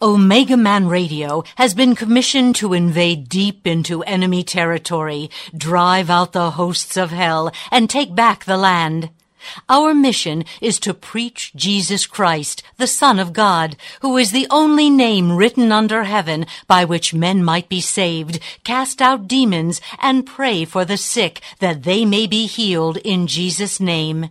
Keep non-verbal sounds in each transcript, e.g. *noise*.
Omega Man Radio has been commissioned to invade deep into enemy territory, drive out the hosts of hell, and take back the land. Our mission is to preach Jesus Christ, the Son of God, who is the only name written under heaven by which men might be saved, cast out demons, and pray for the sick that they may be healed in Jesus' name.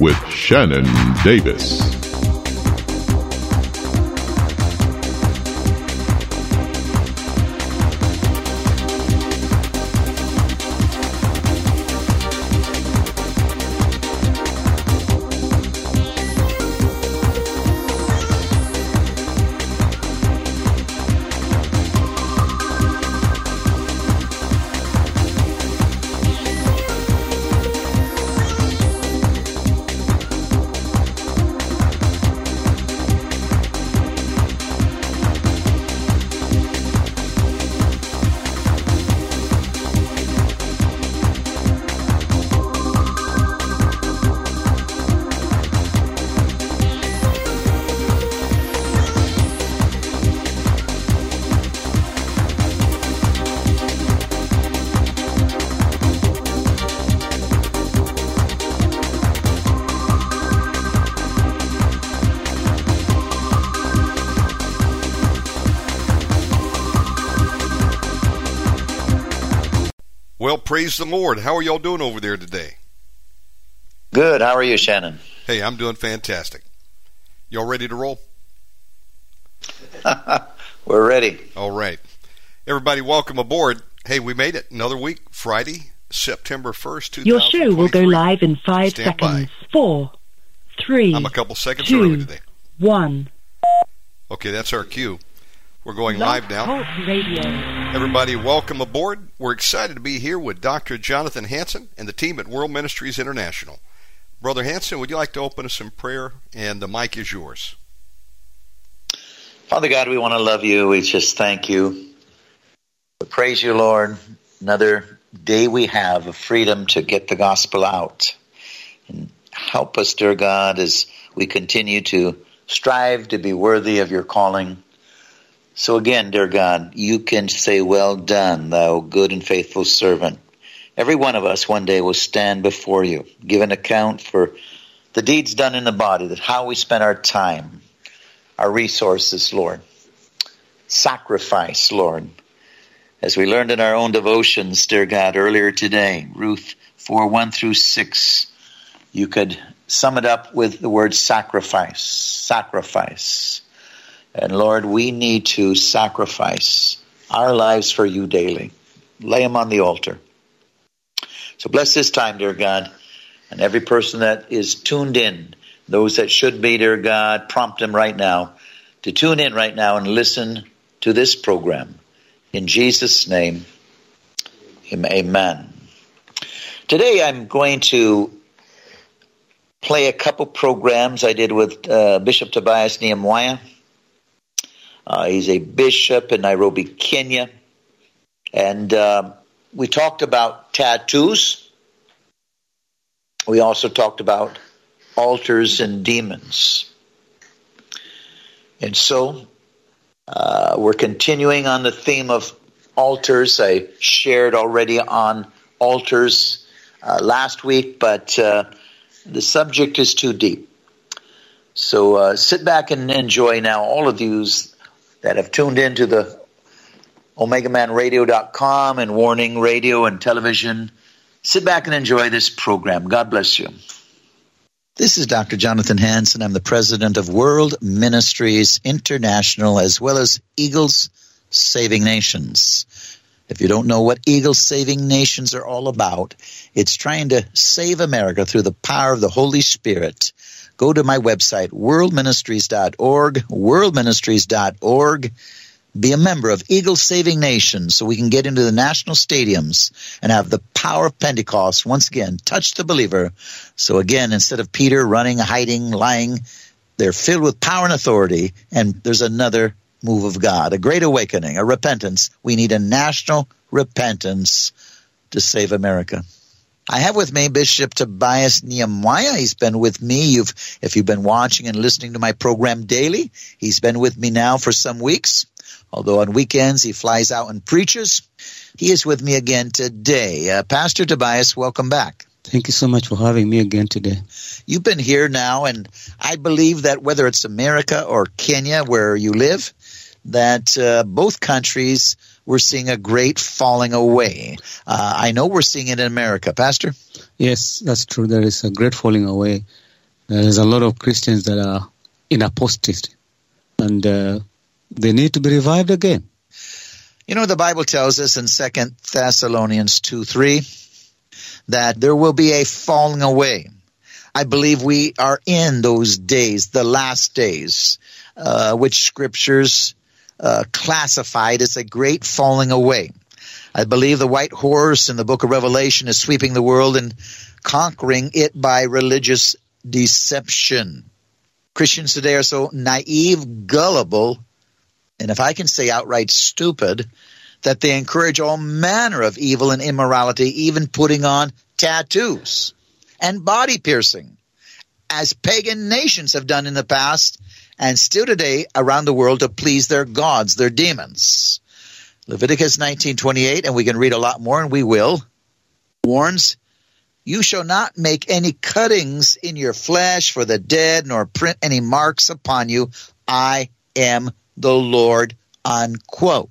with Shannon Davis. Praise the Lord. How are y'all doing over there today? Good. How are you, Shannon? Hey, I'm doing fantastic. Y'all ready to roll? *laughs* We're ready. All right. Everybody, welcome aboard. Hey, we made it. Another week, Friday, September 1st, Your show will go live in five Stand by. seconds. Four, three, I'm a couple seconds two, early today. one. Okay, that's our cue. We're going live now. Radio. Everybody, welcome aboard. We're excited to be here with Dr. Jonathan Hansen and the team at World Ministries International. Brother Hansen, would you like to open us in prayer? And the mic is yours. Father God, we want to love you. We just thank you. We praise you, Lord. Another day we have of freedom to get the gospel out. And help us, dear God, as we continue to strive to be worthy of your calling. So again, dear God, you can say, Well done, thou good and faithful servant. Every one of us one day will stand before you, give an account for the deeds done in the body, that how we spent our time, our resources, Lord. Sacrifice, Lord. As we learned in our own devotions, dear God, earlier today, Ruth 4 1 through 6, you could sum it up with the word sacrifice. Sacrifice. And Lord, we need to sacrifice our lives for you daily. Lay them on the altar. So bless this time, dear God, and every person that is tuned in, those that should be, dear God, prompt them right now to tune in right now and listen to this program. In Jesus' name, amen. Today I'm going to play a couple programs I did with uh, Bishop Tobias Nehemiah. Uh, he's a bishop in Nairobi, Kenya. And uh, we talked about tattoos. We also talked about altars and demons. And so uh, we're continuing on the theme of altars. I shared already on altars uh, last week, but uh, the subject is too deep. So uh, sit back and enjoy now, all of yous that have tuned into the OmegaManRadio.com and Warning Radio and Television. Sit back and enjoy this program. God bless you. This is Dr. Jonathan Hansen. I'm the president of World Ministries International as well as Eagles Saving Nations. If you don't know what Eagles Saving Nations are all about, it's trying to save America through the power of the Holy Spirit. Go to my website, worldministries.org, worldministries.org be a member of Eagle Saving Nation so we can get into the national stadiums and have the power of Pentecost once again touch the believer. So again, instead of Peter running, hiding, lying, they're filled with power and authority and there's another move of God, a great awakening, a repentance. We need a national repentance to save America. I have with me Bishop Tobias Nehemiah. He's been with me. You've, if you've been watching and listening to my program daily, he's been with me now for some weeks. Although on weekends he flies out and preaches, he is with me again today. Uh, Pastor Tobias, welcome back. Thank you so much for having me again today. You've been here now, and I believe that whether it's America or Kenya, where you live, that uh, both countries we're seeing a great falling away. Uh, I know we're seeing it in America, Pastor. Yes, that's true. There is a great falling away. There's a lot of Christians that are in apostasy, and uh, they need to be revived again. You know, the Bible tells us in Second Thessalonians 2 3 that there will be a falling away. I believe we are in those days, the last days, uh, which scriptures uh, classified as a great falling away. I believe the white horse in the book of Revelation is sweeping the world and conquering it by religious deception. Christians today are so naive, gullible, and if I can say outright stupid, that they encourage all manner of evil and immorality, even putting on tattoos and body piercing, as pagan nations have done in the past and still today around the world to please their gods, their demons. Leviticus 19:28 and we can read a lot more and we will warns you shall not make any cuttings in your flesh for the dead nor print any marks upon you I am the Lord, unquote.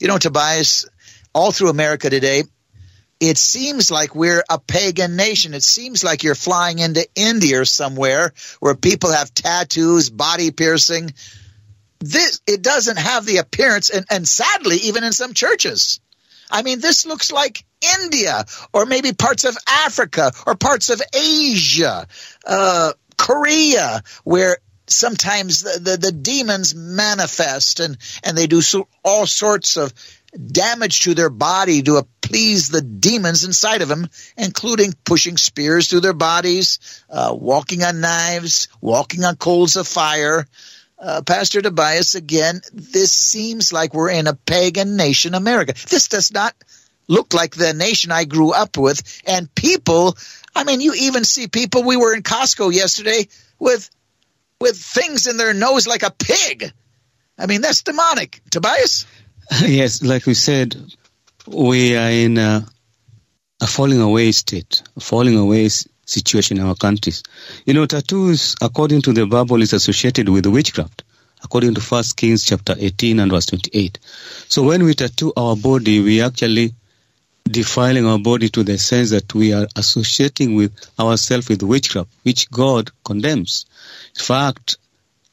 You know, Tobias, all through America today, it seems like we're a pagan nation. It seems like you're flying into India or somewhere where people have tattoos, body piercing. This, it doesn't have the appearance, and, and sadly, even in some churches. I mean, this looks like India or maybe parts of Africa or parts of Asia, uh, Korea, where sometimes the, the, the, demons manifest and, and they do so, all sorts of damage to their body to please the demons inside of them, including pushing spears through their bodies, uh, walking on knives, walking on coals of fire. Uh, Pastor Tobias, again, this seems like we're in a pagan nation, America. This does not look like the nation I grew up with. And people, I mean, you even see people, we were in Costco yesterday with with things in their nose like a pig. I mean, that's demonic. Tobias? *laughs* yes, like we said, we are in a, a falling away state, a falling away situation in our countries. You know, tattoos, according to the Bible, is associated with witchcraft, according to First Kings chapter 18 and verse 28. So when we tattoo our body, we actually defiling our body to the sense that we are associating with ourselves with witchcraft, which God condemns. In fact,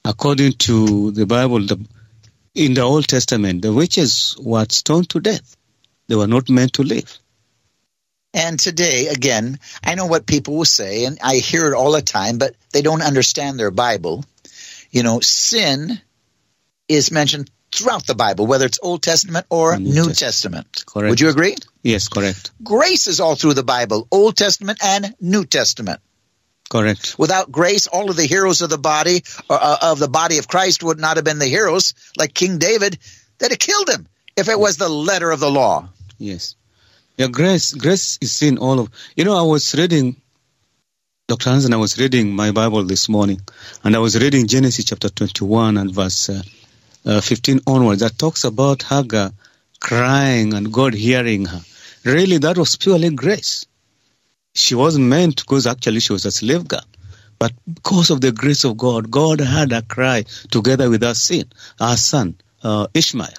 according to the Bible, the, in the Old Testament, the witches were stoned to death. They were not meant to live. And today, again, I know what people will say, and I hear it all the time, but they don't understand their Bible. You know, sin is mentioned throughout the Bible, whether it's Old Testament or New, New Testament. Testament. Correct. Would you agree? Yes, correct. Grace is all through the Bible, Old Testament and New Testament. Correct. Without grace, all of the heroes of the body uh, of the body of Christ would not have been the heroes, like King David, that had killed him if it was the letter of the law. Yes. Yeah, grace, grace is seen all of. You know, I was reading, Dr. Hansen, I was reading my Bible this morning, and I was reading Genesis chapter 21 and verse uh, uh, 15 onwards that talks about Hagar crying and God hearing her. really that was purely grace. She wasn't meant because actually she was a slave girl. But because of the grace of God, God had her cry together with her sin, our son, uh, Ishmael.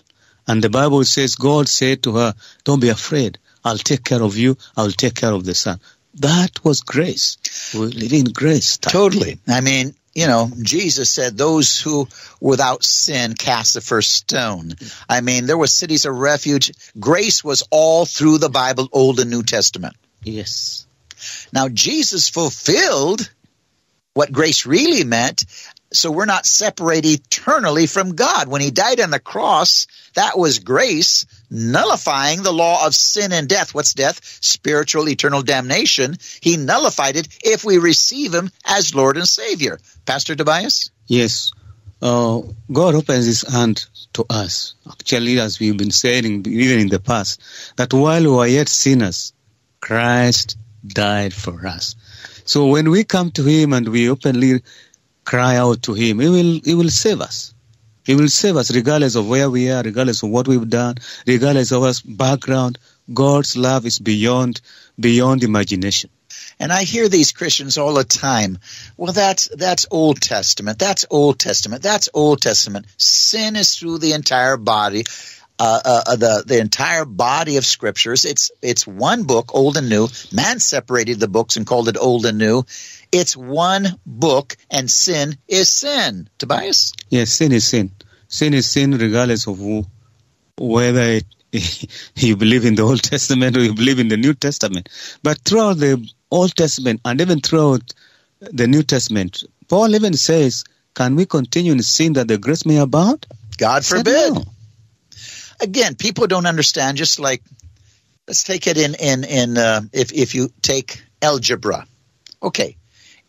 And the Bible says God said to her, don't be afraid. I'll take care of you. I'll take care of the son. That was grace. We live in grace. Totally. I mean, you know, Jesus said, those who without sin cast the first stone. I mean, there were cities of refuge. Grace was all through the Bible, Old and New Testament. Yes. Now, Jesus fulfilled what grace really meant. So we're not separated eternally from God. When he died on the cross, that was grace nullifying the law of sin and death. What's death? Spiritual eternal damnation. He nullified it if we receive him as Lord and Savior. Pastor Tobias? Yes. Uh, God opens his hand to us. Actually, as we've been saying even in the past, that while we were yet sinners, Christ died for us. So when we come to him and we openly cry out to him, he will, he will save us. He will save us regardless of where we are, regardless of what we've done, regardless of our background. God's love is beyond, beyond imagination. And I hear these Christians all the time. Well, that's that's Old Testament. That's Old Testament. That's Old Testament. Sin is through the entire body, uh, uh, the the entire body of scriptures. It's it's one book, Old and New. Man separated the books and called it Old and New. It's one book, and sin is sin. Tobias? Yes, sin is sin. Sin is sin regardless of who, whether it, *laughs* you believe in the Old Testament or you believe in the New Testament. But throughout the Old Testament and even throughout the New Testament, Paul even says, Can we continue in sin that the grace may abound? God forbid. Again, people don't understand, just like let's take it in in in uh, if if you take algebra. Okay,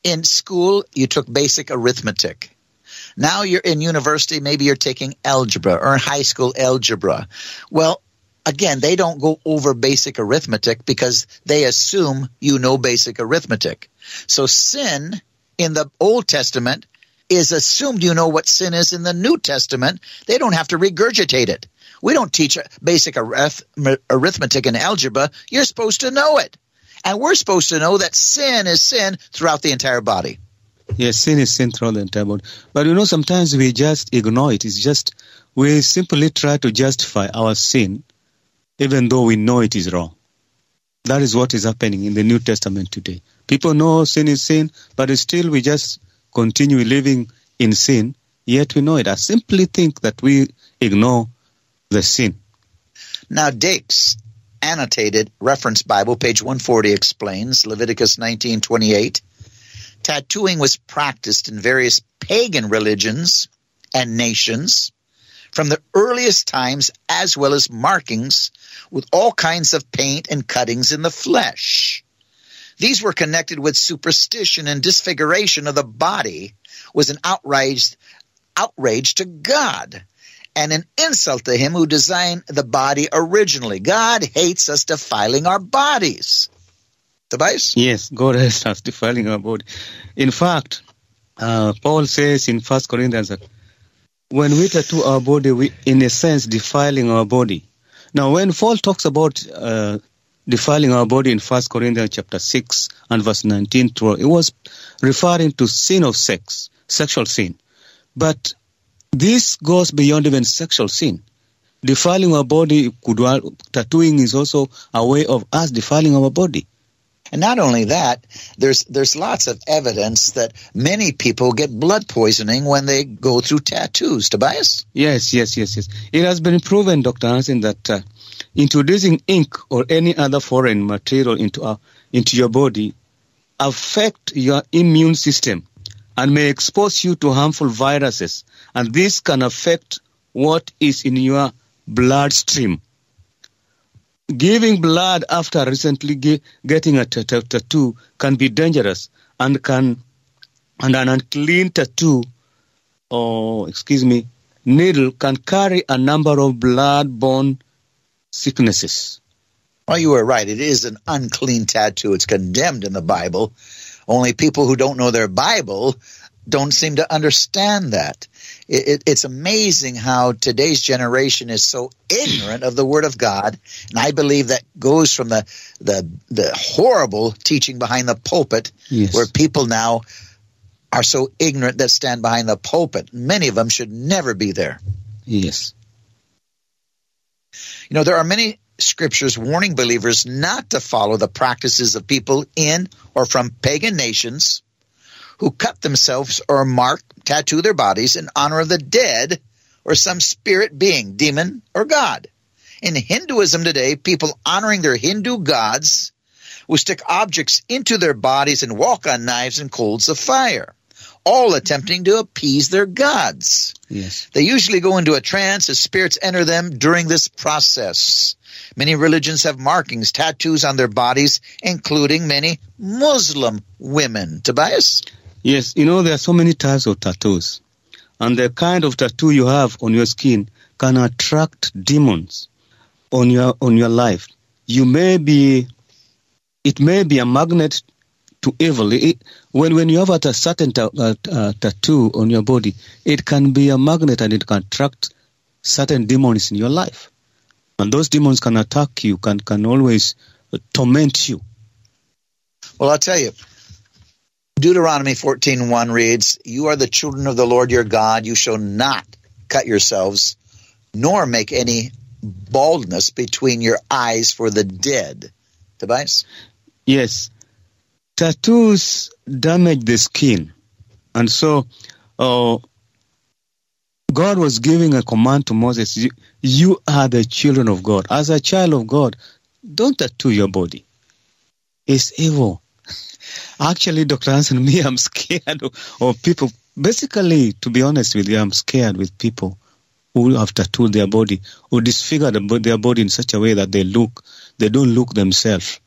in school, you took basic arithmetic. Now you're in university, maybe you're taking algebra or high school algebra. Well, again, they don't go over basic arithmetic because they assume you know basic arithmetic. So sin in the Old Testament is assumed you know what sin is in the New Testament. They don't have to regurgitate it. We don't teach basic arithmetic and algebra. You're supposed to know it. And we're supposed to know that sin is sin throughout the entire body. Yes, sin is sin throughout the entire body. But you know, sometimes we just ignore it. It's just, we simply try to justify our sin, even though we know it is wrong. That is what is happening in the New Testament today. People know sin is sin, but still we just continue living in sin, yet we know it. I simply think that we ignore the sin. Now, Dake's annotated reference Bible, page 140, explains Leviticus 19:28. Tattooing was practiced in various pagan religions and nations from the earliest times, as well as markings with all kinds of paint and cuttings in the flesh. These were connected with superstition and disfiguration of the body was an outrage, outrage to God and an insult to him who designed the body originally. God hates us defiling our bodies. Tobias? Yes, God hates us defiling our body. In fact, uh, Paul says in First Corinthians that when we tattoo our body, we, in a sense, defiling our body. Now, when Paul talks about uh, defiling our body in First Corinthians chapter 6 and verse 19 it was referring to sin of sex, sexual sin. But this goes beyond even sexual sin. Defiling our body, tattooing is also a way of us defiling our body. And not only that, there's there's lots of evidence that many people get blood poisoning when they go through tattoos. Tobias? Yes, yes, yes, yes. It has been proven, Dr. Hansen, that uh, introducing ink or any other foreign material into our, into your body affect your immune system and may expose you to harmful viruses, and this can affect what is in your bloodstream. Giving blood after recently ge- getting a t- t- tattoo can be dangerous and can and an unclean tattoo or excuse me needle can carry a number of blood-borne sicknesses. Well, you were right. It is an unclean tattoo. It's condemned in the Bible. Only people who don't know their Bible don't seem to understand that. It, it, it's amazing how today's generation is so ignorant of the Word of God, and I believe that goes from the the the horrible teaching behind the pulpit, Yes. where people now are so ignorant that stand behind the pulpit. Many of them should never be there. Yes. You know, there are many scriptures warning believers not to follow the practices of people in or from pagan nations who cut themselves or mark, tattoo their bodies in honor of the dead or some spirit being, demon, or God. In Hinduism today, people honoring their Hindu gods will stick objects into their bodies and walk on knives and coals of fire, all attempting to appease their gods. Yes. They usually go into a trance as spirits enter them during this process. Many religions have markings, tattoos on their bodies, including many Muslim women. Tobias? Yes, you know, there are so many types of tattoos. And the kind of tattoo you have on your skin can attract demons on your on your life. You may be it may be a magnet to evil. It, when when you have a certain ta- uh, uh, tattoo on your body, it can be a magnet and it can attract certain demons in your life. And those demons can attack you, can can always torment you. Well, I'll tell you. Deuteronomy 14:1 reads, "You are the children of the Lord your God. You shall not cut yourselves, nor make any baldness between your eyes for the dead." Tobias? Yes, tattoos damage the skin, and so uh, God was giving a command to Moses: you, "You are the children of God. As a child of God, don't tattoo your body. It's evil." Actually, Dr. Hansen, *laughs* me, I'm scared of, people. Basically, to be honest with you, I'm scared with people who have tattooed their body, who disfigure their body in such a way that they look, they don't look themselves.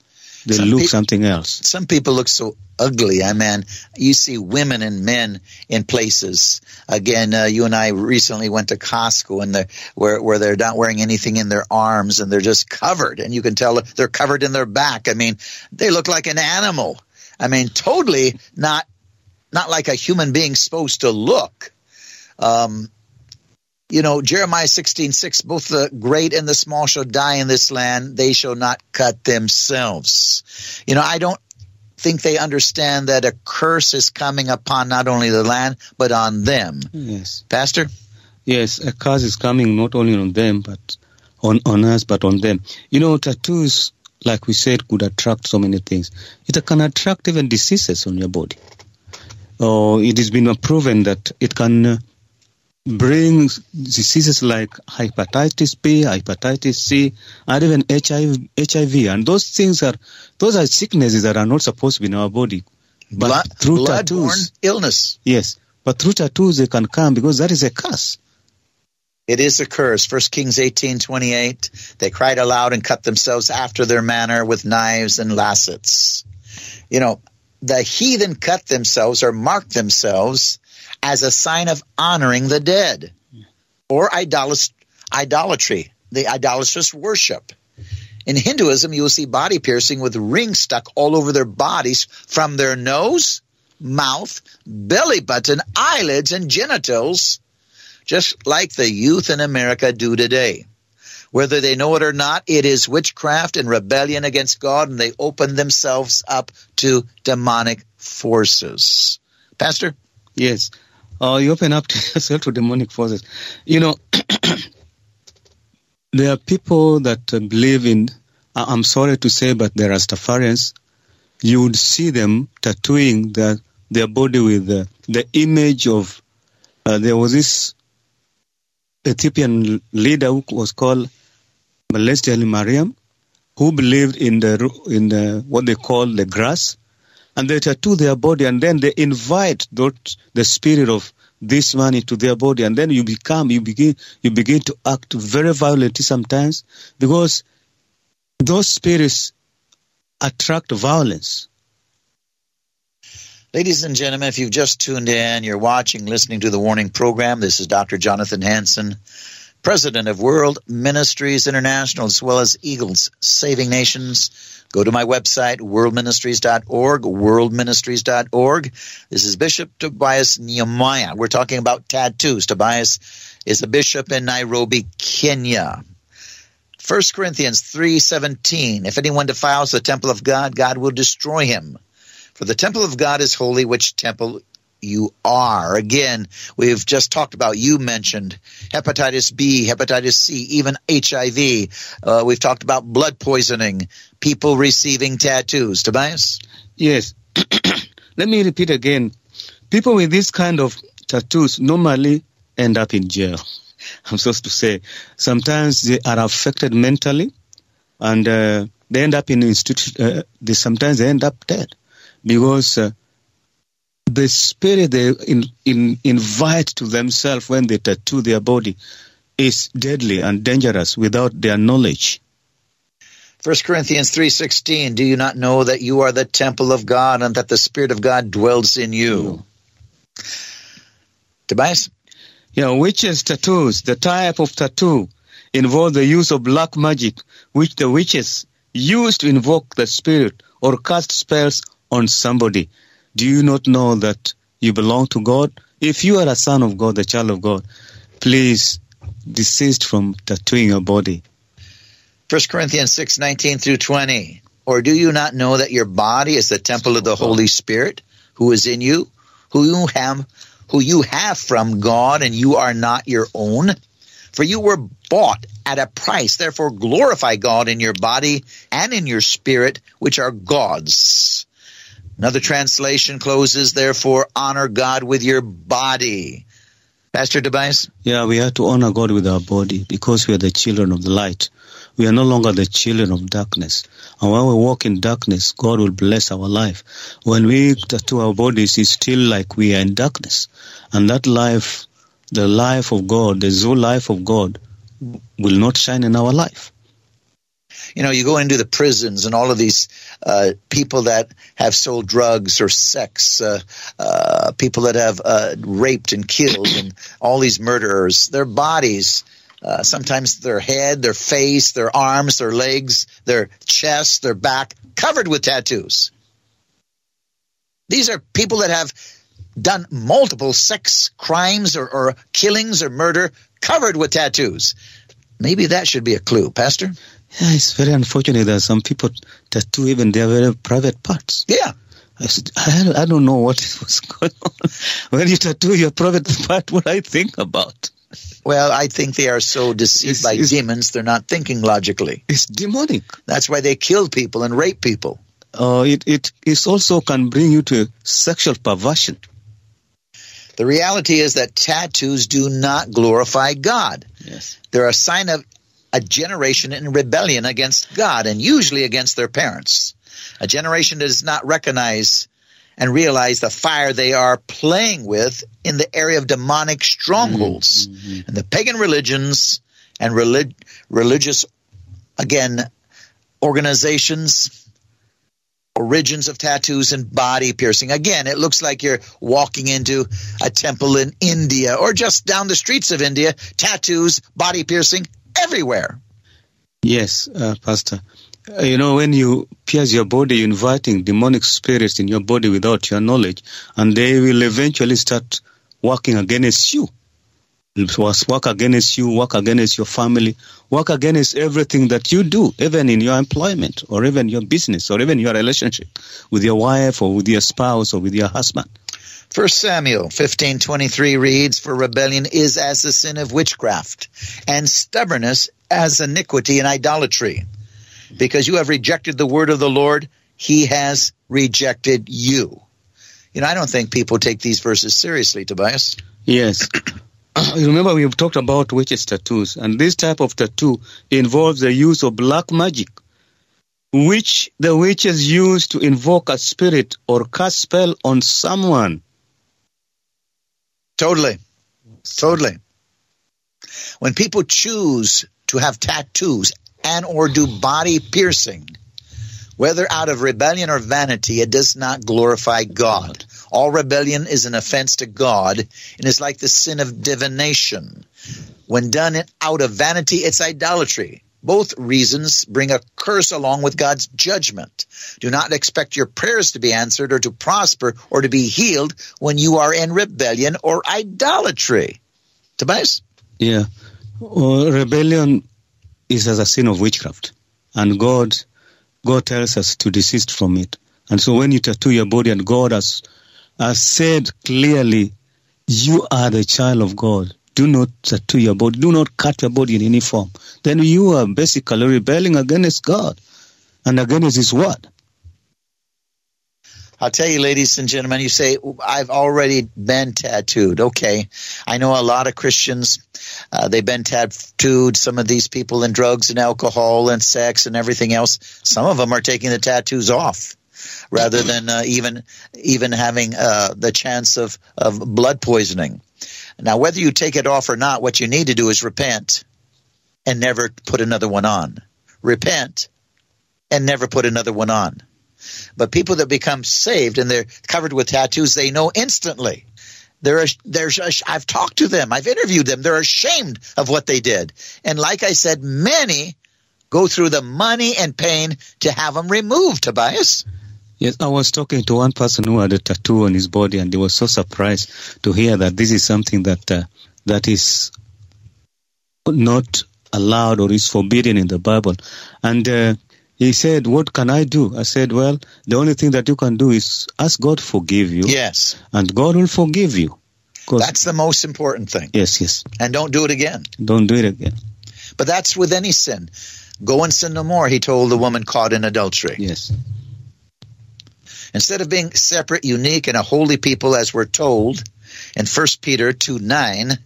They Some look peop- something else. some people look so ugly. I mean, you see women and men in places. Again, uh, you and I recently went to Costco and they're, where where they're not wearing anything in their arms and they're just covered, and you can tell they're covered in their back. I mean, they look like an animal. I mean, totally not not like a human being supposed to look. Um, you know, Jeremiah sixteen six, both the great and the small shall die in this land, they shall not cut themselves. You know, I don't think they understand that a curse is coming upon not only the land, but on them. Yes. Pastor? Yes, a curse is coming not only on them, but on, on us, but on them. You know, tattoos, like we said, could attract so many things. It can attract even diseases on your body. Oh, it has been proven that it can uh, bring diseases like hepatitis B, hepatitis C, and even HIV, HIV. And those things are, those are sicknesses that are not supposed to be in our body. But Blood, through tattoos, illness. yes, but through tattoos they can come because that is a curse. It is a curse. First Kings eighteen twenty eight. They cried aloud and cut themselves after their manner with knives and lancets. You know, the heathen cut themselves or marked themselves as a sign of honoring the dead or idolat- idolatry, the idolatrous worship. In Hinduism, you will see body piercing with rings stuck all over their bodies from their nose, mouth, belly button, eyelids, and genitals, just like the youth in America do today. Whether they know it or not, it is witchcraft and rebellion against God, and they open themselves up to demonic forces. Pastor? Yes. Uh, you open up to *laughs* yourself to demonic forces. You know, *clears throat* there are people that uh, believe in, I'm sorry to say, but they're Rastafarians. You would see them tattooing their, their body with the, the image of, uh, there was this Ethiopian leader who was called Celestial Mariam, who believed in the, in the, what they call the grass. And they tattoo their body and then they invite those, the spirit of this man into their body. And then you become you begin you begin to act very violently sometimes because those spirits attract violence Ladies and gentlemen, if you've just tuned in, you're watching, listening to the Warning Program. This is Dr. Jonathan Hansen, President of World Ministries International, as well as Eagles Saving Nations. Go to my website, worldministries.org, worldministries.org. This is Bishop Tobias Nehemiah. We're talking about tattoos. Tobias is a bishop in Nairobi, Kenya. 1 Corinthians 3:17 If anyone defiles the temple of God, God will destroy him. For the temple of God is holy, which temple you are. Again, we've just talked about, you mentioned hepatitis B, hepatitis C, even HIV. Uh, we've talked about blood poisoning, people receiving tattoos. Tobias? Yes. *clears throat* Let me repeat again. People with this kind of tattoos normally end up in jail. *laughs* I'm supposed to say. Sometimes they are affected mentally and uh, they end up in institution. Uh, they sometimes they end up dead because uh, the spirit they in, in, invite to themselves when they tattoo their body is deadly and dangerous without their knowledge. 1 Corinthians 3:16 Do you not know that you are the temple of God and that the spirit of God dwells in you? Tobias? Yeah, witches tattoos, the type of tattoo involves the use of black magic which the witches use to invoke the spirit or cast spells on somebody. Do you not know that you belong to God? If you are a son of God, a child of God, please desist from tattooing your body. 1 Corinthians 6, 19 through 20. Or do you not know that your body is the temple of the Holy Spirit who is in you, who you have, who you have from God and you are not your own? For you were bought at a price. Therefore glorify God in your body and in your spirit, which are God's. Another translation closes, therefore honor God with your body. Pastor Tobias? Yeah, we have to honor God with our body because we are the children of the light. We are no longer the children of darkness. And when we walk in darkness, God will bless our life. When we tattoo our bodies, it's still like we are in darkness. And that life, the life of God, the Zoe life of God, will not shine in our life. You know, you go into the prisons and all of these uh, people that have sold drugs or sex, uh, uh, people that have uh, raped and killed, and all these murderers, their bodies uh, sometimes their head, their face, their arms, their legs, their chest, their back, covered with tattoos. These are people that have done multiple sex crimes or, or killings or murder covered with tattoos. Maybe that should be a clue, Pastor. Yeah, it's very unfortunate that some people tattoo even their very private parts. Yeah. I, said, I, I don't know what *laughs* was going on. When you tattoo your private *laughs* part, what I think about. Well, I think they are so deceived It's- by it's- demons, they're not thinking logically. It's demonic. That's why they kill people and rape people. Uh, it, it, it also can bring you to sexual perversion. The reality is that tattoos do not glorify God. Yes. They're a sign of a generation in rebellion against God and usually against their parents. A generation that does not recognize and realize the fire they are playing with in the area of demonic strongholds mm, mm, mm. and the pagan religions and relig- religious, again, organizations origins of tattoos and body piercing. Again, it looks like you're walking into a temple in India or just down the streets of India. Tattoos, body piercing, everywhere. Yes, uh, Pastor. Uh, you know, when you pierce your body, you're inviting demonic spirits in your body without your knowledge, and they will eventually start working against you. Work against you, work against your family, work against everything that you do, even in your employment, or even your business, or even your relationship with your wife, or with your spouse, or with your husband. First Samuel 15:23 reads, "For rebellion is as the sin of witchcraft, and stubbornness as iniquity and idolatry. Because you have rejected the word of the Lord, he has rejected you." You know, I don't think people take these verses seriously, Tobias. Yes. *clears throat* Remember, we've talked about witches' tattoos, and this type of tattoo involves the use of black magic, which the witches use to invoke a spirit or cast spell on someone. Totally. Totally. When people choose to have tattoos and or do body piercing, whether out of rebellion or vanity, it does not glorify God. All rebellion is an offense to God and is like the sin of divination. When done out of vanity, it's idolatry. Both reasons bring a curse along with God's judgment. Do not expect your prayers to be answered or to prosper or to be healed when you are in rebellion or idolatry. Tobias? Yeah. Well, rebellion is as a sin of witchcraft. And God God tells us to desist from it. And so when you tattoo your body and God has, has said clearly, you are the child of God. Do not tattoo your body. Do not cut your body in any form. Then you are basically rebelling against God and against His word. I'll tell you, ladies and gentlemen, you say, I've already been tattooed. Okay. I know a lot of Christians, uh, they've been tattooed. Some of these people in drugs and alcohol and sex and everything else. Some of them are taking the tattoos off rather than uh, even even having uh, the chance of, of blood poisoning. Now, whether you take it off or not, what you need to do is repent and never put another one on. Repent and never put another one on. But people that become saved and they're covered with tattoos, they know instantly. They're, they're, I've talked to them. I've interviewed them. They're ashamed of what they did. And like I said, many go through the money and pain to have them removed, Tobias. Yes, I was talking to one person who had a tattoo on his body, and they were so surprised to hear that this is something that uh, that is not allowed or is forbidden in the Bible. And uh, he said, What can I do? I said, Well, the only thing that you can do is ask God to forgive you. Yes. And God will forgive you. That's the most important thing. Yes, yes. And don't do it again. Don't do it again. But that's with any sin. Go and sin no more, he told the woman caught in adultery. Yes. Instead of being separate, unique, and a holy people, as we're told in 1 Peter 2 9,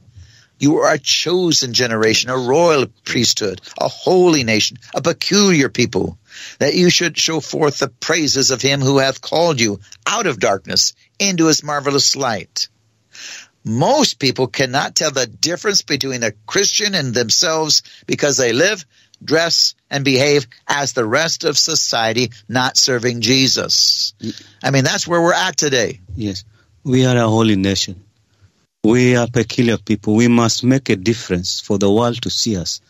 you are a chosen generation, a royal priesthood, a holy nation, a peculiar people, that you should show forth the praises of him who hath called you out of darkness into his marvelous light. Most people cannot tell the difference between a Christian and themselves because they live, dress, and behave as the rest of society, not serving Jesus. I mean, that's where we're at today. Yes. We are a holy nation. We are peculiar people. We must make a difference for the world to see us,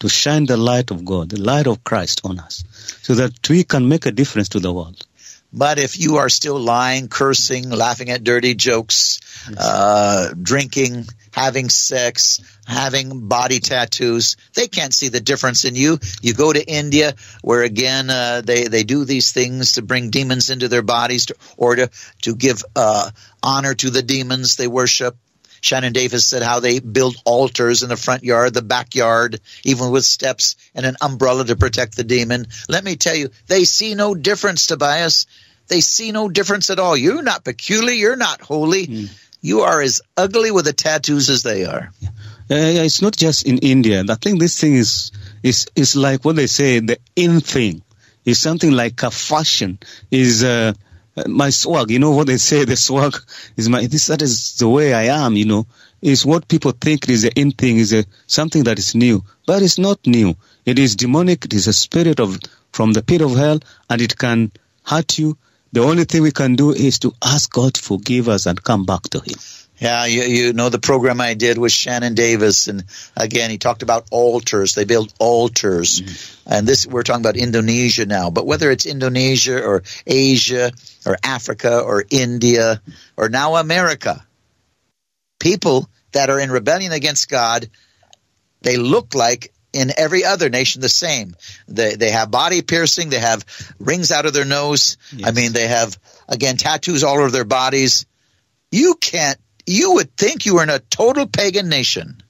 to shine the light of God, the light of Christ on us, so that we can make a difference to the world. But if you are still lying, cursing, laughing at dirty jokes, yes. uh, drinking, having sex, having body tattoos, they can't see the difference in you. You go to India, where again uh, they they do these things to bring demons into their bodies, to, or to to give uh, honor to the demons they worship. Shannon Davis said how they build altars in the front yard, the backyard, even with steps and an umbrella to protect the demon. Let me tell you, they see no difference, Tobias. They see no difference at all. You're not peculiar. You're not holy. Mm. You are as ugly with the tattoos as they are. Yeah. Uh, it's not just in India. I think this thing is is is like what they say the in thing. Is something like a fashion. Is uh, my swag. You know what they say? *laughs* The swag is my. This that is the way I am. You know, is what people think is the in thing. Is a something that is new, but it's not new. It is demonic. It is a spirit of from the pit of hell, and it can hurt you. The only thing we can do is to ask God to forgive us and come back to Him. Yeah, you, you know the program I did with Shannon Davis, and again he talked about altars. They build altars, mm-hmm. and this we're talking about Indonesia now. But whether it's Indonesia or Asia or Africa or India or now America, people that are in rebellion against God, they look like in every other nation the same. They they have body piercing, they have rings out of their nose. Yes. I mean, they have again tattoos all over their bodies. You can't you would think you were in a total pagan nation.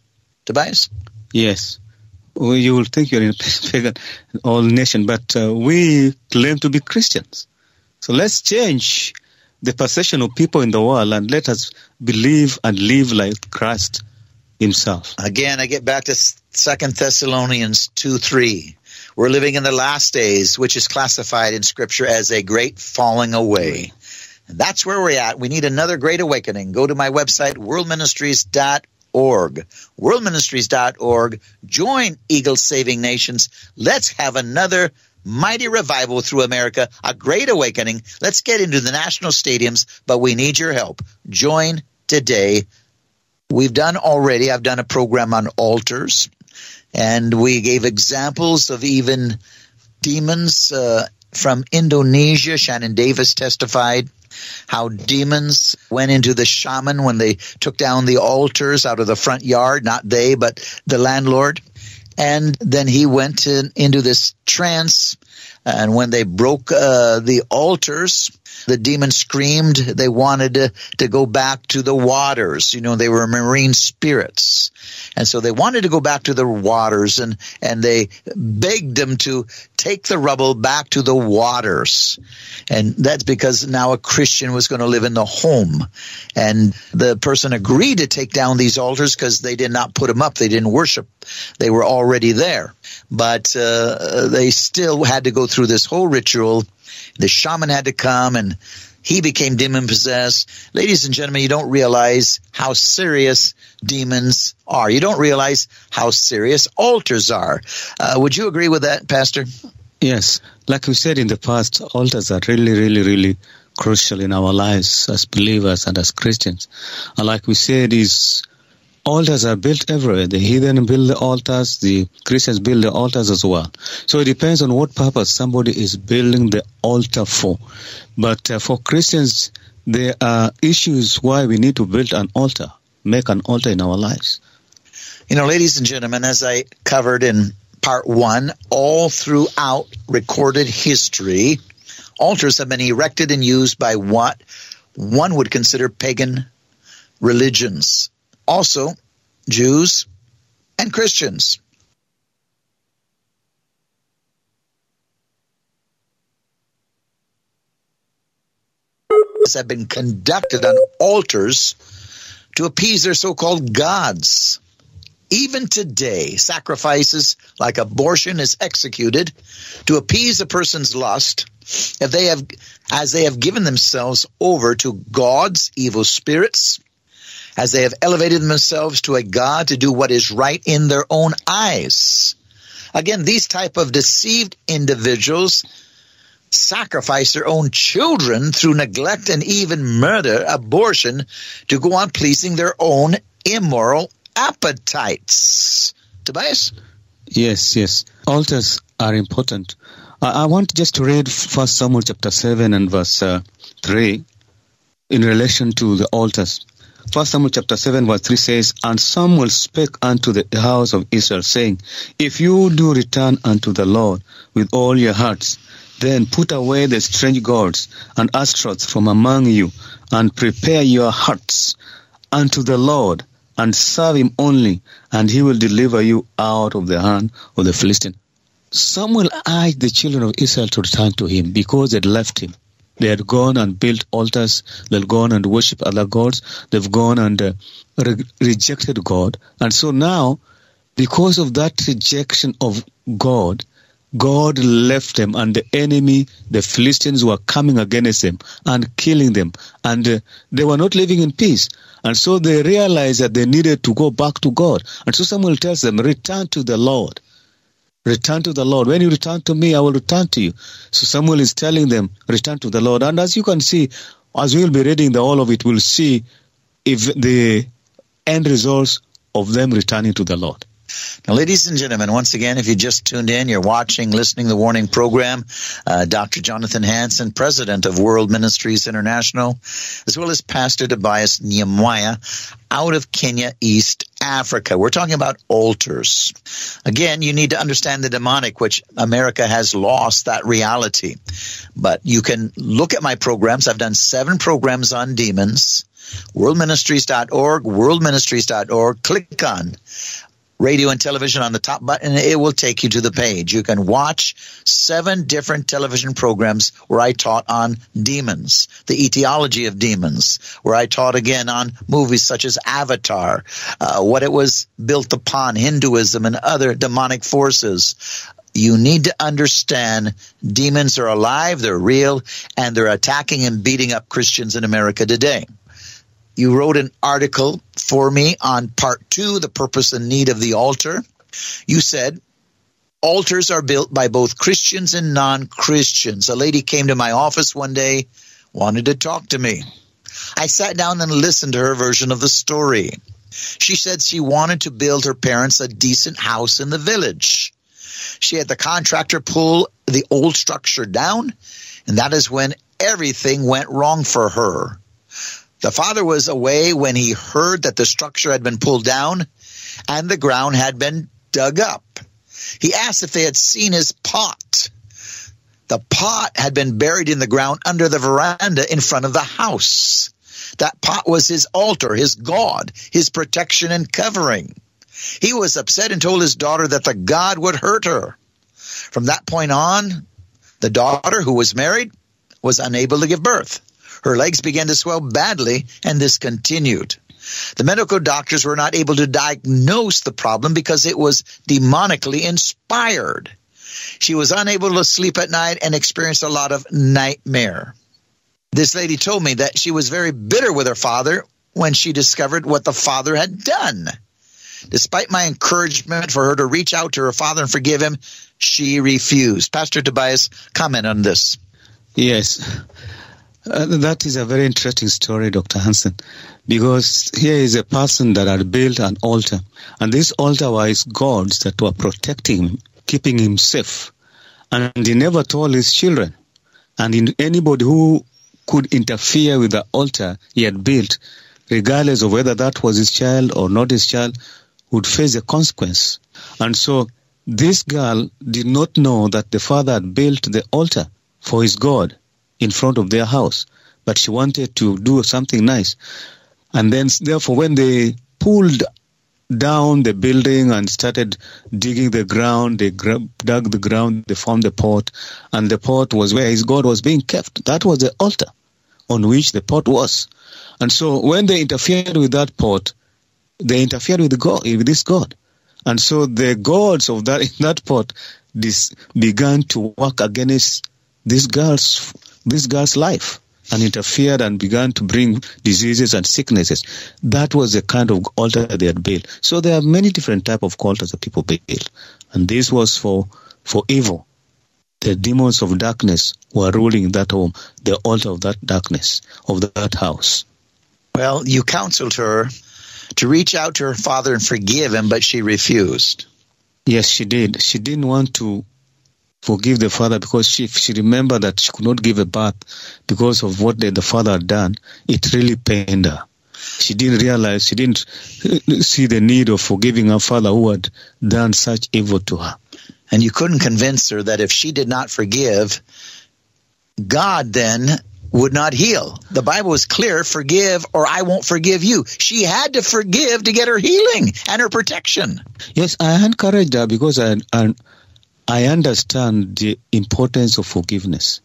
Tobias? Yes. Well, you will think you're in a *laughs* pagan all nation, but uh, we claim to be Christians. So let's change the perception of people in the world and let us believe and live like Christ himself. Again, I get back to Second Thessalonians 2 3. We're living in the last days, which is classified in Scripture as a great falling away. And that's where we're at. We need another great awakening. Go to my website, worldministries.org. Worldministries.org. Join Eagle Saving Nations. Let's have another mighty revival through America, a great awakening. Let's get into the national stadiums, but we need your help. Join today. We've done already, I've done a program on altars. And we gave examples of even demons uh, from Indonesia. Shannon Davis testified how demons went into the shaman when they took down the altars out of the front yard, not they, but the landlord. And then he went to, into this trance. And when they broke uh, the altars, the demon screamed they wanted to, to go back to the waters. You know, they were marine spirits. And so they wanted to go back to the waters and, and they begged them to take the rubble back to the waters. And that's because now a Christian was going to live in the home. And the person agreed to take down these altars because they did not put them up. They didn't worship. They were already there. But uh, they still had to go through this whole ritual the shaman had to come and he became demon possessed. Ladies and gentlemen, you don't realize how serious demons are. You don't realize how serious altars are. Uh, would you agree with that, Pastor? Yes. Like we said in the past, altars are really, really, really crucial in our lives as believers and as Christians. And like we said, is altars are built everywhere. The heathen build the altars, the Christians build the altars as well. So it depends on what purpose somebody is building the altar for. But uh, for Christians, there are issues why we need to build an altar, make an altar in our lives. You know, ladies and gentlemen, as I covered in part one, all throughout recorded history, altars have been erected and used by what one would consider pagan religions also Jews and Christians. have been conducted on altars to appease their so-called gods. Even today, sacrifices like abortion is executed to appease a person's lust if they have, as they have given themselves over to gods, evil spirits, as they have elevated themselves to a God to do what is right in their own eyes. Again, these type of deceived individuals sacrifice their own children through neglect and even murder, abortion, to go on pleasing their own immoral appetites. Tobias? Yes, yes. Altars are important. I, I want just to read First Samuel chapter 7 and verse uh, 3 in relation to the altars. First Samuel chapter 7 verse 3 says, And Samuel spake unto the house of Israel, saying, If you do return unto the Lord with all your hearts, then put away the strange gods and Ashtaroth from among you, and prepare your hearts unto the Lord, and serve him only, and he will deliver you out of the hand of the Philistine. Samuel urged the children of Israel to return to him because they had left him. They had gone and built altars. They'd gone and worshipped other gods. They've gone and uh, re- rejected God. And so now, because of that rejection of God, God left them and the enemy, the Philistines were coming against them and killing them. And uh, they were not living in peace. And so they realized that they needed to go back to God. And so Samuel tells them, return to the Lord. Return to the Lord. When you return to me, I will return to you. So Samuel is telling them, return to the Lord. And as you can see, as we'll be reading the all of it, we'll see if the end results of them returning to the Lord. Now, ladies and gentlemen, once again, if you just tuned in, you're watching, listening the Warning Program. Uh, Dr. Jonathan Hansen, President of World Ministries International, as well as Pastor Tobias Nehemiah out of Kenya, East Africa. We're talking about altars. Again, you need to understand the demonic, which America has lost that reality. But you can look at my programs. I've done seven programs on demons worldministries.org, worldministries.org. Click on radio and television on the top button, it will take you to the page. You can watch seven different television programs where I taught on demons, the etiology of demons, where I taught again on movies such as Avatar, uh, what it was built upon, Hinduism and other demonic forces. You need to understand demons are alive, they're real, and they're attacking and beating up Christians in America today. You wrote an article for me on part two, the purpose and need of the altar. You said, altars are built by both Christians and non-Christians. A lady came to my office one day, wanted to talk to me. I sat down and listened to her version of the story. She said she wanted to build her parents a decent house in the village. She had the contractor pull the old structure down, and that is when everything went wrong for her. The father was away when he heard that the structure had been pulled down and the ground had been dug up. He asked if they had seen his pot. The pot had been buried in the ground under the veranda in front of the house. That pot was his altar, his God, his protection and covering. He was upset and told his daughter that the God would hurt her. From that point on, the daughter, who was married, was unable to give birth. Her legs began to swell badly, and this continued. The medical doctors were not able to diagnose the problem because it was demonically inspired. She was unable to sleep at night and experienced a lot of nightmare. This lady told me that she was very bitter with her father when she discovered what the father had done. Despite my encouragement for her to reach out to her father and forgive him, she refused. Pastor Tobias, comment on this. Yes. Uh, that is a very interesting story, Dr. Hansen, because here is a person that had built an altar, and this altar was gods that were protecting him, keeping him safe, and he never told his children. And anybody who could interfere with the altar he had built, regardless of whether that was his child or not his child, would face a consequence. And so this girl did not know that the father had built the altar for his God in front of their house, but she wanted to do something nice. And then, therefore, when they pulled down the building and started digging the ground, they dug the ground, they formed the pot, and the pot was where his God was being kept. That was the altar on which the pot was. And so when they interfered with that pot, they interfered with, God, with this God. And so the gods of that *laughs* in that pot this began to work against this girl's this girl's life and interfered and began to bring diseases and sicknesses. That was the kind of altar they had built. So there are many different type of altars that people build, and this was for for evil. The demons of darkness were ruling that home, the altar of that darkness of that house. Well, you counseled her to reach out to her father and forgive him, but she refused. Yes, she did. She didn't want to forgive the father because she, she remembered that she could not give a birth because of what the, the father had done. It really pained her. She didn't realize, she didn't see the need of forgiving her father who had done such evil to her. And you couldn't convince her that if she did not forgive, God then would not heal. The Bible is clear forgive or I won't forgive you. She had to forgive to get her healing and her protection. Yes, I encouraged her because I, I, I understand the importance of forgiveness.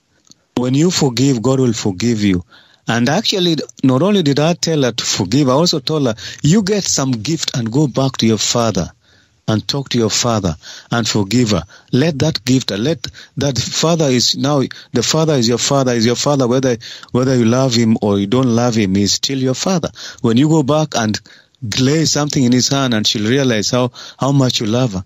When you forgive, God will forgive you. And actually, not only did I tell her to forgive, I also told her, you get some gift and go back to your father and talk to your father and forgive her. Let that gift, let that father is now, the father is your father, is your father, whether, whether you love him or you don't love him, he's still your father. When you go back and lay something in his hand and she'll realize how, how much you love her,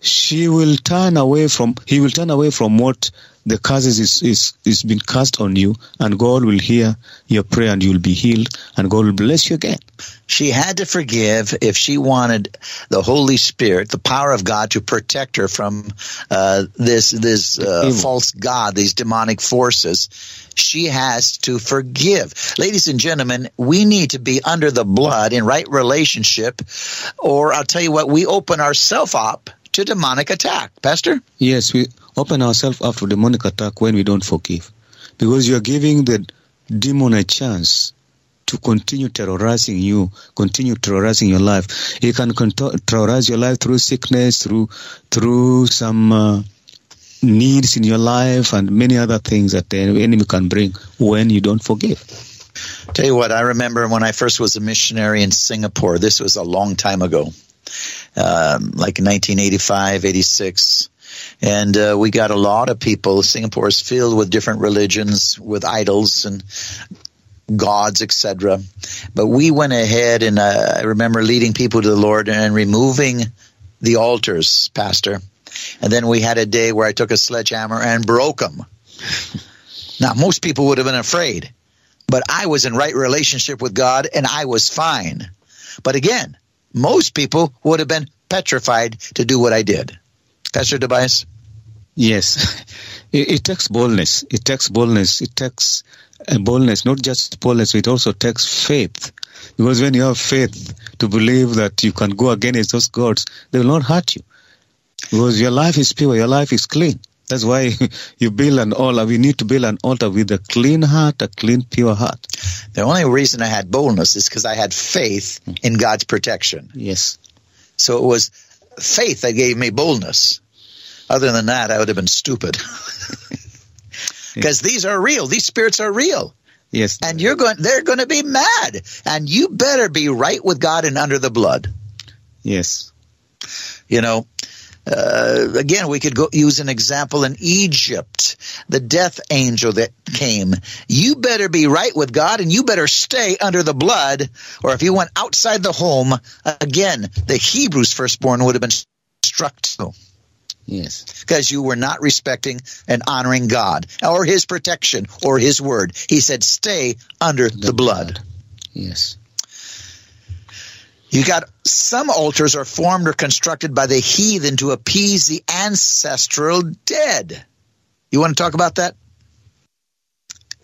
she will turn away from, he will turn away from what the curses is, is, is been cast on you, and God will hear your prayer and you'll be healed, and God will bless you again. She had to forgive if she wanted the Holy Spirit, the power of God, to protect her from uh, this this uh, false God, these demonic forces. She has to forgive. Ladies and gentlemen, we need to be under the blood in right relationship, or I'll tell you what, we open ourselves up to demonic attack. Pastor? Yes, we open ourselves up to demonic attack when we don't forgive. Because you're giving the demon a chance to continue terrorizing you, continue terrorizing your life. He can terrorize your life through sickness, through through some uh, needs in your life, and many other things that the enemy can bring when you don't forgive. Tell you what, I remember when I first was a missionary in Singapore. This was a long time ago, um, like 1985, 86 and uh, we got a lot of people. Singapore is filled with different religions, with idols and gods, etc. But we went ahead, and uh, I remember leading people to the Lord and removing the altars, Pastor. And then we had a day where I took a sledgehammer and broke them. now, most people would have been afraid, but I was in right relationship with God, and I was fine. But again, most people would have been petrified to do what I did. Pastor Tobias? Yes. It, it takes boldness. It takes boldness. It takes uh, boldness, not just boldness, it also takes faith. Because when you have faith to believe that you can go against those gods, they will not hurt you. Because your life is pure, your life is clean. That's why *laughs* you build an altar. We need to build an altar with a clean heart, a clean, pure heart. The only reason I had boldness is because I had faith mm. in God's protection. Yes. So it was faith that gave me boldness. Other than that, I would have been stupid. *laughs* *laughs* Because these are real. These spirits are real. Yes. And you're going, they're going to be mad. And you better be right with God and under the blood. Yes. You know, uh, again, we could go use an example in Egypt, the death angel that came. You better be right with God and you better stay under the blood, or if you went outside the home, again, the Hebrews firstborn would have been struck too. Yes. Because you were not respecting and honoring God or his protection or his word. He said, stay under the, the blood. blood. Yes. You got some altars are formed or constructed by the heathen to appease the ancestral dead. You want to talk about that?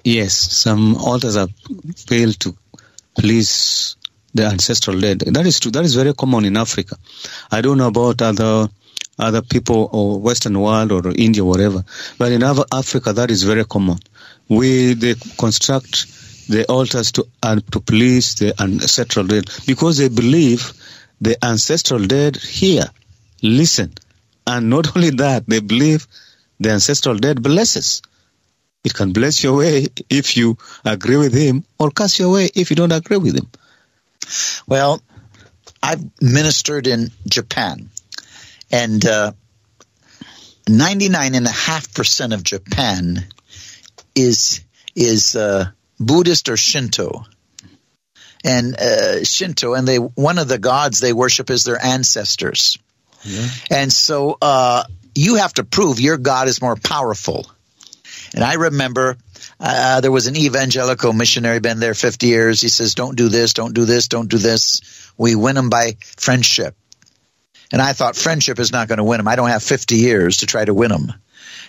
Yes, some altars are built to please the ancestral dead. That is true. That is very common in Africa. I don't know about other other people or Western world or India, or whatever. But in Africa, that is very common. We they construct the altars to uh, to please the ancestral dead because they believe the ancestral dead hear, listen, and not *laughs* only that, they believe the ancestral dead blesses. It can bless your way if you agree with him, or curse your way if you don't agree with him. Well, I've ministered in Japan, and uh, 99.5% of Japan is is uh, Buddhist or Shinto. And uh, Shinto, and they one of the gods they worship is their ancestors. Yeah. And so uh, you have to prove your God is more powerful. And I remember uh, there was an evangelical missionary been there 50 years. He says, "Don't do this, don't do this, don't do this." We win them by friendship. And I thought friendship is not going to win them. I don't have 50 years to try to win them.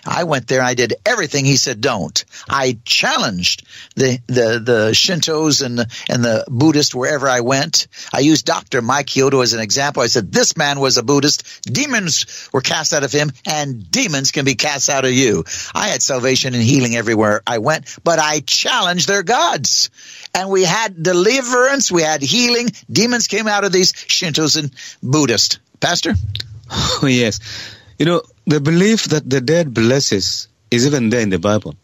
I went there. I did everything he said don't. I challenged the the the Shintos and the, and the Buddhists wherever I went. I used Dr. Mike Kyoto as an example. I said this man was a Buddhist. Demons were cast out of him, and demons can be cast out of you. I had salvation and healing everywhere I went, but I challenged their gods, and we had deliverance. We had healing. Demons came out of these Shintos and Buddhists. Pastor. *laughs* Oh yes, you know the belief that the dead blesses is even there in the Bible.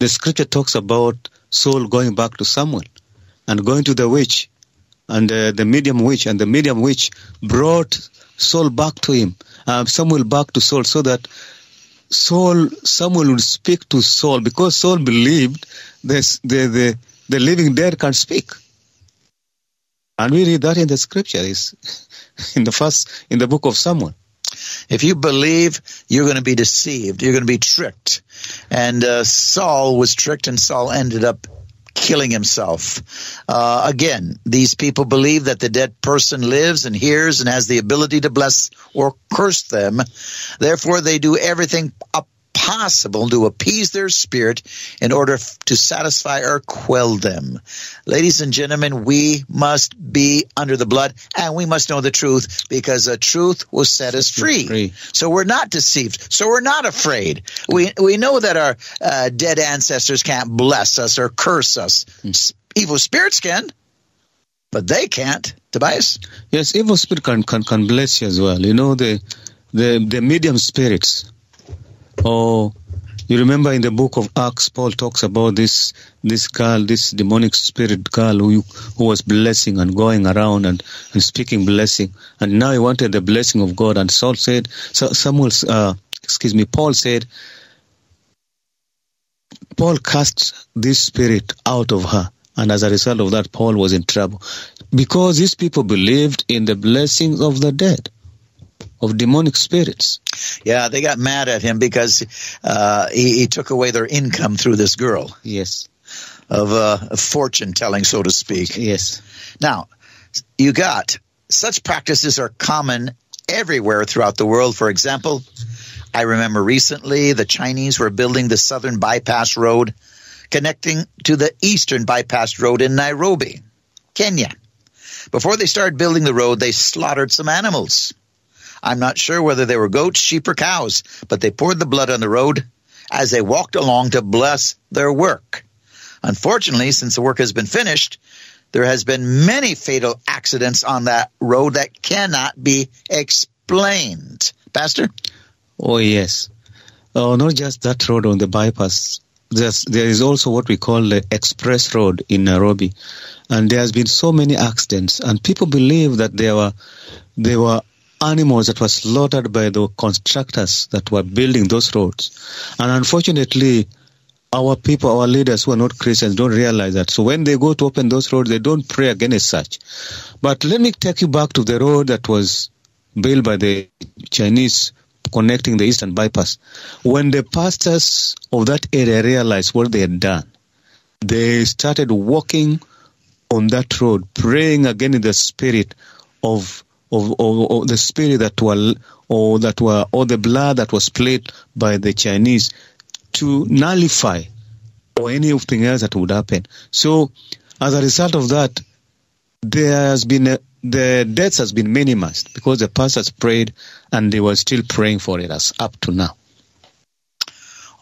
The scripture talks about Saul going back to Samuel and going to the witch and uh, the medium witch, and the medium witch brought Saul back to him, uh, Samuel back to Saul, so that Saul, Samuel would speak to Saul because Saul believed this, the, the, the living dead can speak. And we read that in the scripture, is *laughs* in the first, in the book of Samuel. If you believe, you're going to be deceived. You're going to be tricked. And uh, Saul was tricked, and Saul ended up killing himself. Uh, again, these people believe that the dead person lives and hears and has the ability to bless or curse them. Therefore, they do everything up possible to appease their spirit in order to satisfy or quell them. Ladies and gentlemen, we must be under the blood and we must know the truth because the truth will set us free. free. So we're not deceived. So we're not afraid. We, we know that our uh, dead ancestors can't bless us or curse us. Mm. Evil spirits can, but they can't. Tobias? Yes, evil spirit can, can, can bless you as well. You know, the, the, the medium spirits or you remember in the book of Acts, Paul talks about this this girl, this demonic spirit girl who who was blessing and going around and, and speaking blessing, and now he wanted the blessing of God. And Saul said, so Samuel, uh, excuse me, Paul said, Paul cast this spirit out of her, and as a result of that, Paul was in trouble. Because these people believed in the blessings of the dead of demonic spirits. Yeah, they got mad at him because uh, he, he, took away their income through this girl. Yes. Of uh, fortune telling, so to speak. Yes. Now, you got. Such practices are common everywhere throughout the world. For example, I remember recently the Chinese were building the Southern Bypass Road connecting to the Eastern Bypass Road in Nairobi, Kenya. Before they started building the road, they slaughtered some animals. I'm not sure whether they were goats, sheep, or cows, but they poured the blood on the road as they walked along to bless their work. Unfortunately, since the work has been finished, there has been many fatal accidents on that road that cannot be explained. Pastor? Oh, yes. Oh, not just that road on the bypass. There's, there is also what we call the express road in Nairobi. And there has been so many accidents and people believe that there were, there were animals that were slaughtered by the constructors that were building those roads. And unfortunately, our people, our leaders who are not Christians don't realize that. So when they go to open those roads, they don't pray against such. But let me take you back to the road that was built by the Chinese connecting the Eastern Bypass. When the pastors of that area realized what they had done, they started walking on that road, praying again in the spirit of of, of, of the spirit that were or that were or the blood that was split by the Chinese to nullify or anything else that would happen. So, as a result of that, there has been a, the deaths has been minimized because the pastors prayed and they were still praying for it as up to now.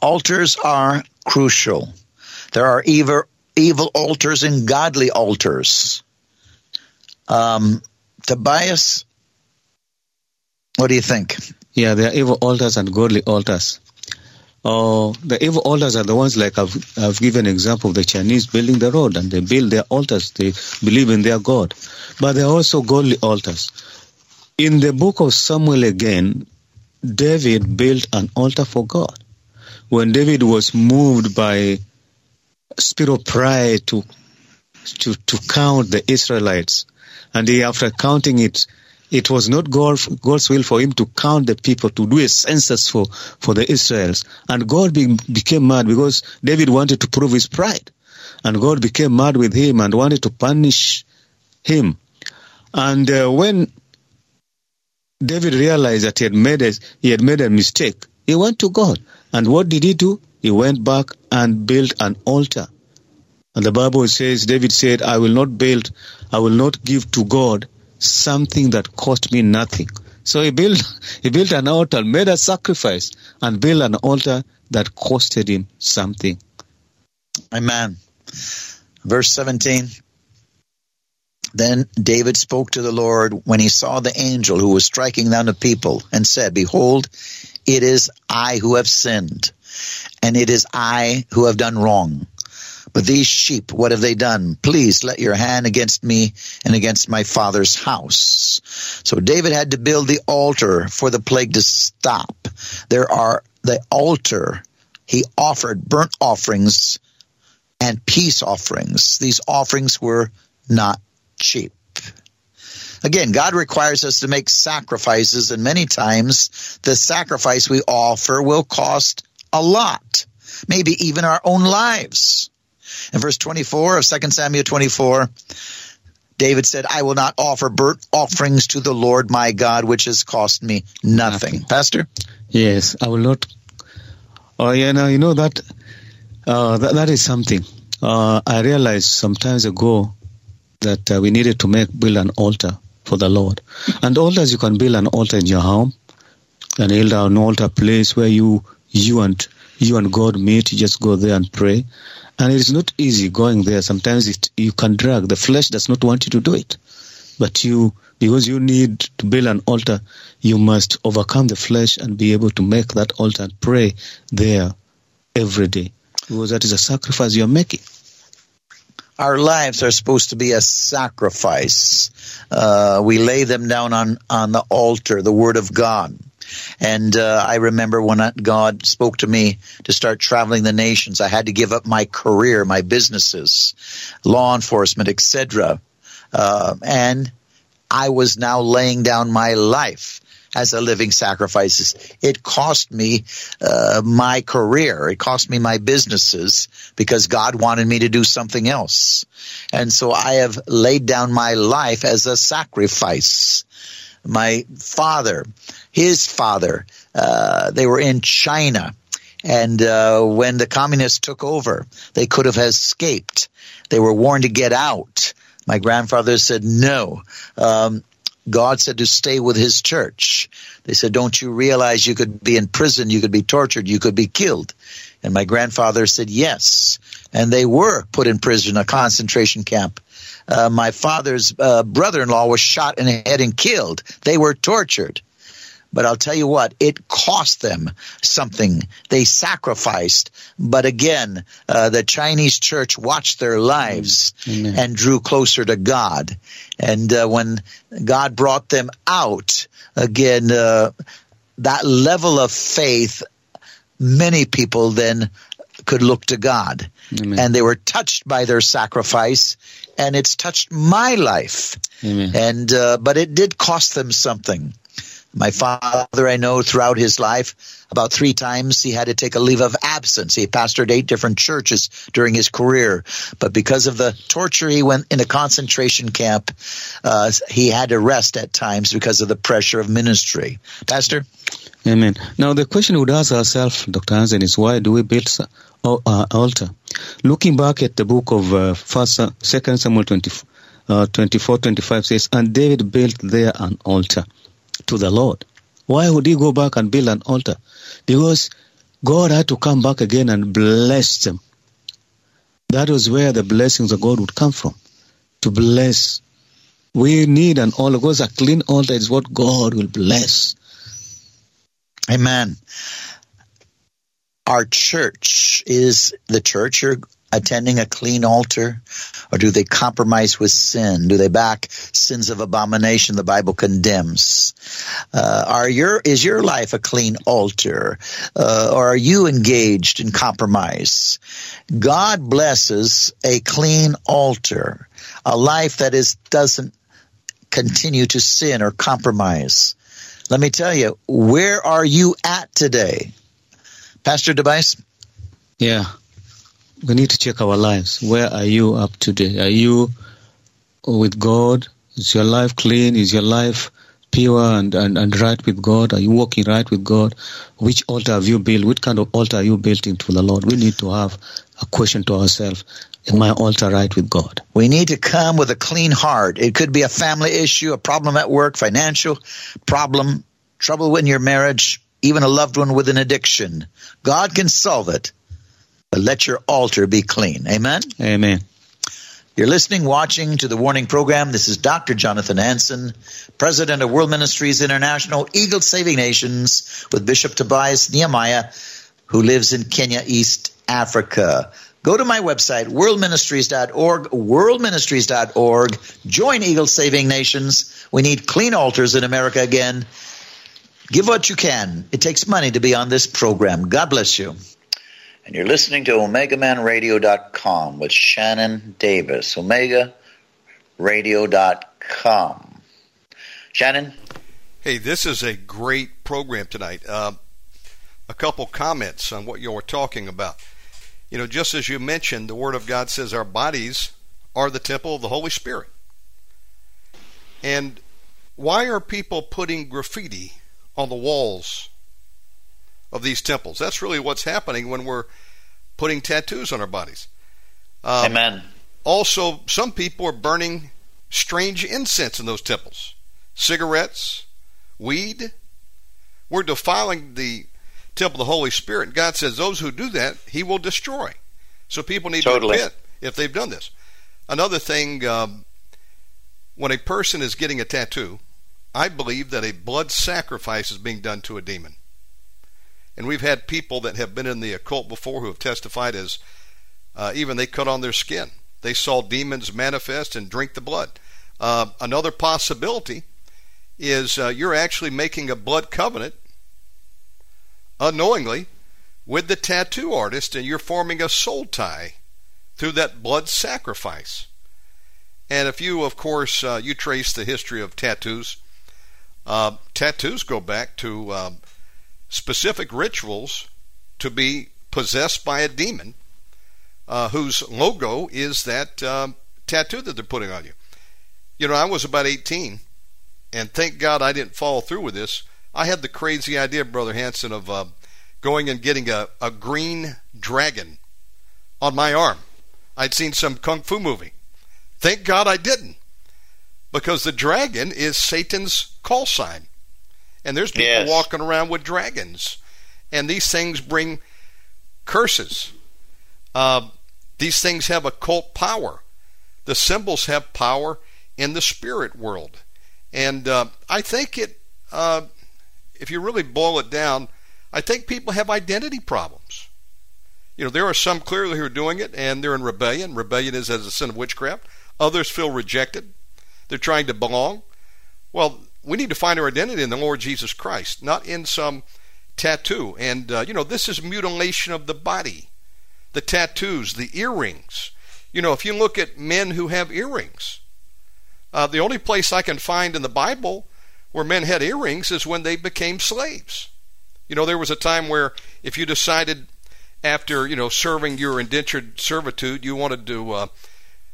Altars are crucial. There are evil, evil altars and godly altars. Um, Tobias, what do you think? Yeah, there are evil altars and godly altars. Uh, the evil altars are the ones like I've, I've given example of the Chinese building the road and they build their altars. They believe in their God. But there are also godly altars. In the book of Samuel again, David built an altar for God. When David was moved by spirit of pride to, to, to count the Israelites, and he, after counting it, it was not God, God's will for him to count the people, to do a census for, for the Israels. And God be, became mad because David wanted to prove his pride. And God became mad with him and wanted to punish him. And uh, when David realized that he had made a, he had made a mistake, he went to God. And what did he do? He went back and built an altar. And the Bible says, David said, I will not build, I will not give to God something that cost me nothing. So he built, *laughs* he built an altar, made a sacrifice, and built an altar that costed him something. Amen. Verse 17. Then David spoke to the Lord when he saw the angel who was striking down the people and said, Behold, it is I who have sinned, and it is I who have done wrong. But these sheep, what have they done? Please let your hand against me and against my father's house. So David had to build the altar for the plague to stop. There are the altar. He offered burnt offerings and peace offerings. These offerings were not cheap. Again, God requires us to make sacrifices, and many times the sacrifice we offer will cost a lot, maybe even our own lives. In verse 24 of 2 Samuel 24, David said, I will not offer burnt offerings to the Lord my God, which has cost me nothing. nothing. Pastor? Yes, I will not. Oh, yeah, now, you know that, uh, that, that is something. Uh, I realized some times ago that uh, we needed to make build an altar for the Lord. And altars, you can build an altar in your home, and build an altar place where you, you and you and God meet. You just go there and pray. And it is not easy going there. Sometimes it, you can drag. The flesh does not want you to do it. But you, because you need to build an altar, you must overcome the flesh and be able to make that altar and pray there every day. Because that is a sacrifice you're making. Our lives are supposed to be a sacrifice. Uh, we lay them down on, on the altar, the Word of God. And uh, I remember when God spoke to me to start traveling the nations, I had to give up my career, my businesses, law enforcement, etc. Uh, and I was now laying down my life as a living sacrifice. It cost me uh, my career. It cost me my businesses because God wanted me to do something else. And so I have laid down my life as a sacrifice. My father, his father, uh, they were in China. And uh, when the communists took over, they could have escaped. They were warned to get out. My grandfather said no. Um, God said to stay with his church. They said, don't you realize you could be in prison, you could be tortured, you could be killed? And my grandfather said yes. And they were put in prison, a concentration camp. Uh, my father's uh, brother-in-law was shot in the head and killed. They were tortured. But I'll tell you what, it cost them something. They sacrificed. But again, uh, the Chinese church watched their lives Amen. and drew closer to God. And uh, when God brought them out, again, uh, that level of faith, many people then could look to God. Amen. And they were touched by their sacrifice, and it's touched my life. Amen. And uh, but it did cost them something. My father, I know throughout his life, about three times he had to take a leave of absence. He pastored eight different churches during his career, but because of the torture he went in a concentration camp, uh, he had to rest at times because of the pressure of ministry. Pastor? Amen. Now the question we would ask ourselves, Dr. Hansen, is why do we build an altar? Looking back at the book of uh, First, Second Samuel 20, uh, 24, 25 says, and David built there an altar to the Lord. Why would he go back and build an altar? Because God had to come back again and bless them. That was where the blessings of God would come from. To bless. We need an altar because a clean altar is what God will bless. Amen. Our church is the church you're attending a clean altar? Or do they compromise with sin? Do they back sins of abomination the Bible condemns? Uh, are your, is your life a clean altar? Uh, or are you engaged in compromise? God blesses a clean altar, a life that is, doesn't continue to sin or compromise. Let me tell you, where are you at today? Pastor Tobias? Yeah we need to check our lives. Where are you up today? Are you with God? Is your life clean? Is your life pure and, and, and right with God? Are you walking right with God? Which altar have you built? Which kind of altar are you building to the Lord? We need to have a question to ourselves. Am my altar right with God? We need to come with a clean heart. It could be a family issue, a problem at work, financial problem, trouble in your marriage, even a loved one with an addiction. God can solve it but let your altar be clean. Amen? Amen. You're listening, watching to the Warning Program. This is Dr. Jonathan Hansen, President of World Ministries International, Eagle Saving Nations, with Bishop Tobias Nehemiah, who lives in Kenya, East Africa. Go to my website, worldministries.org, worldministries.org. Join Eagle Saving Nations. We need clean altars in America again. Give what you can. It takes money to be on this program. God bless you and you're listening to OmegaManRadio.com with Shannon Davis. OmegaRadio.com. Shannon? Hey, this is a great program tonight. Uh, a couple comments on what you're talking about. You know, just as you mentioned, the Word of God says our bodies are the temple of the Holy Spirit. And why are people putting graffiti on the walls of these temples. That's really what's happening when we're putting tattoos on our bodies. Um, Amen. Also, some people are burning strange incense in those temples cigarettes, weed. We're defiling the temple of the Holy Spirit. God says those who do that, He will destroy. So people need totally. to repent if they've done this. Another thing, um, when a person is getting a tattoo, I believe that a blood sacrifice is being done to a demon. And we've had people that have been in the occult before who have testified as uh, even they cut on their skin. They saw demons manifest and drink the blood. Uh, another possibility is uh, you're actually making a blood covenant unknowingly with the tattoo artist and you're forming a soul tie through that blood sacrifice. And if you, of course, uh, you trace the history of tattoos, Uh, tattoos go back to um, specific rituals to be possessed by a demon uh, whose logo is that um, tattoo that they're putting on you. You know, I was about 18, and thank God I didn't follow through with this. I had the crazy idea, Brother Hansen, of uh, going and getting a, a green dragon on my arm. I'd seen some kung fu movie. Thank God I didn't, because the dragon is Satan's call sign. And there's people Yes. walking around with dragons. And these things bring curses. Uh, these things have occult power. The symbols have power in the spirit world. And uh, I think it, uh, if you really boil it down, I think people have identity problems. You know, there are some clearly who are doing it and they're in rebellion. Rebellion is as a sin of witchcraft. Others feel rejected. They're trying to belong. Well, we need to find our identity in the Lord Jesus Christ, not in some tattoo. And, uh, you know, this is mutilation of the body. The tattoos, the earrings. You know, if you look at men who have earrings, uh, the only place I can find in the Bible where men had earrings is when they became slaves. You know, there was a time where if you decided after, you know, serving your indentured servitude, you wanted to, uh,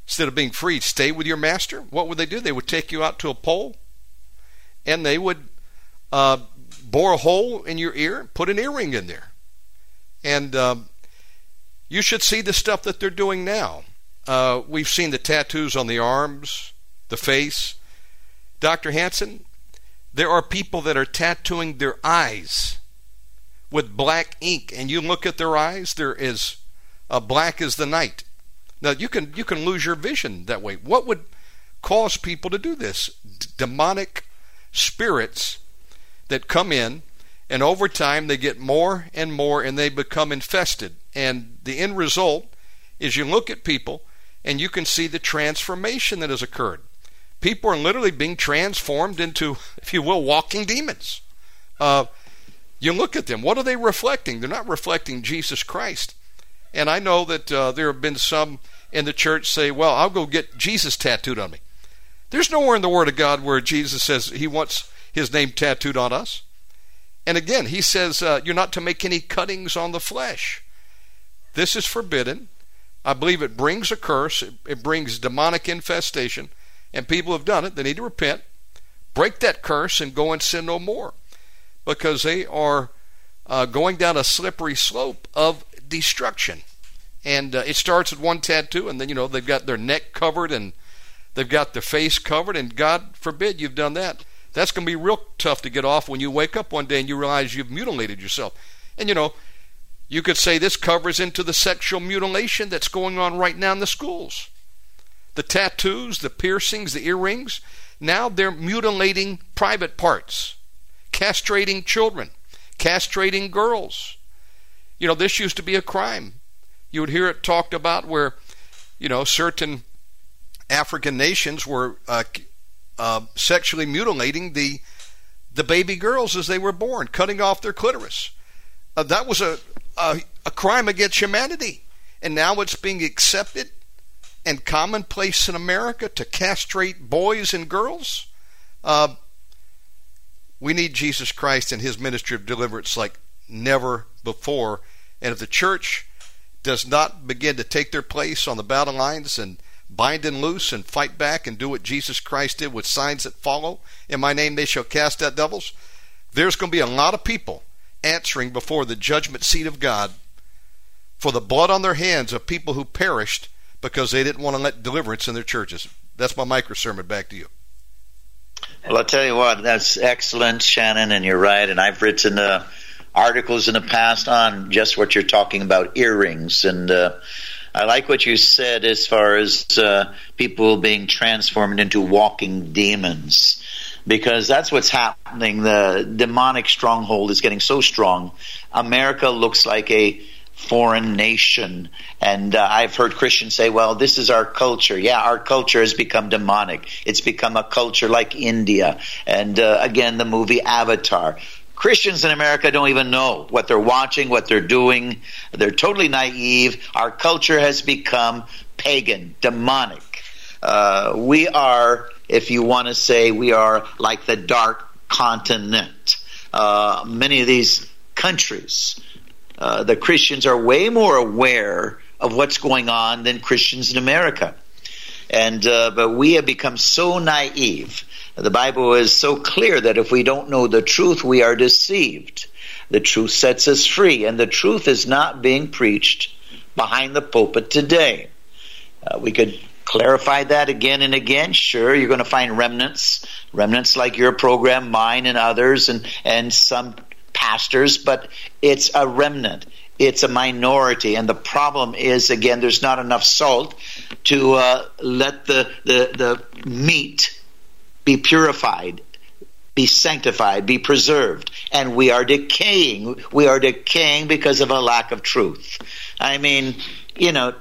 instead of being free, stay with your master, what would they do? They would take you out to a pole and they would uh, bore a hole in your ear, put an earring in there. And um, you should see the stuff that they're doing now. Uh, we've seen the tattoos on the arms, the face. Dr. Hansen, there are people that are tattooing their eyes with black ink, and you look at their eyes, they're as uh, black as the night. Now you can you can lose your vision that way. What would cause people to do this? D- demonic spirits that come in, and over time they get more and more, and they become infested. And the end result is you look at people, and you can see the transformation that has occurred. People are literally being transformed into, if you will, walking demons. Uh, you look at them. What are they reflecting? They're not reflecting Jesus Christ. And I know that uh, there have been some in the church say, "Well, I'll go get Jesus tattooed on me." There's nowhere in the Word of God where Jesus says He wants His name tattooed on us. And again, He says uh, you're not to make any cuttings on the flesh. This is forbidden. I believe it brings a curse. It, it brings demonic infestation, and people have done it. They need to repent, break that curse, and go and sin no more, because they are uh, going down a slippery slope of destruction. And uh, it starts with one tattoo, and then you know they've got their neck covered and they've got their face covered, and God forbid you've done that. That's going to be real tough to get off when you wake up one day and you realize you've mutilated yourself. And you know, you could say this covers into the sexual mutilation that's going on right now in the schools. The tattoos, the piercings, the earrings, now they're mutilating private parts, castrating children, castrating girls. You know, this used to be a crime. You would hear it talked about where, you know, certain African nations were uh, uh, sexually mutilating the the baby girls as they were born, cutting off their clitoris. Uh, that was a, a a crime against humanity, and now it's being accepted and commonplace in America to castrate boys and girls. Uh, we need Jesus Christ and His ministry of deliverance like never before. And if the church does not begin to take their place on the battle lines and bind and loose and fight back and do what Jesus Christ did with signs that follow, in my name they shall cast out devils, there's going to be a lot of people answering before the judgment seat of God for the blood on their hands of people who perished because they didn't want to let deliverance in their churches. That's my micro sermon. Back to you. Well, I'll tell you what, that's excellent, Shannon, and you're right. And I've written uh, articles in the past on just what you're talking about earrings. And uh, I like what you said as far as uh, people being transformed into walking demons. Because that's what's happening. The demonic stronghold is getting so strong. America looks like a foreign nation. And uh, I've heard Christians say, well, this is our culture. Yeah, our culture has become demonic. It's become a culture like India. And uh, again, the movie Avatar. Christians in America don't even know what they're watching, what they're doing. They're totally naive. Our culture has become pagan, demonic. Uh, we are, if you want to say, we are like the dark continent. Uh, many of these countries, uh, the Christians are way more aware of what's going on than Christians in America. And uh, but we have become so naive. The Bible is so clear that if we don't know the truth, we are deceived. The truth sets us free, and the truth is not being preached behind the pulpit today. Uh, we could clarify that again and again. Sure, you're going to find remnants, remnants like your program, mine, and others, and and some pastors, but it's a remnant. It's a minority, and the problem is again, there's not enough salt to uh, let the, the the meat be purified, be sanctified, be preserved, and we are decaying. We are decaying because of a lack of truth. I mean, you know,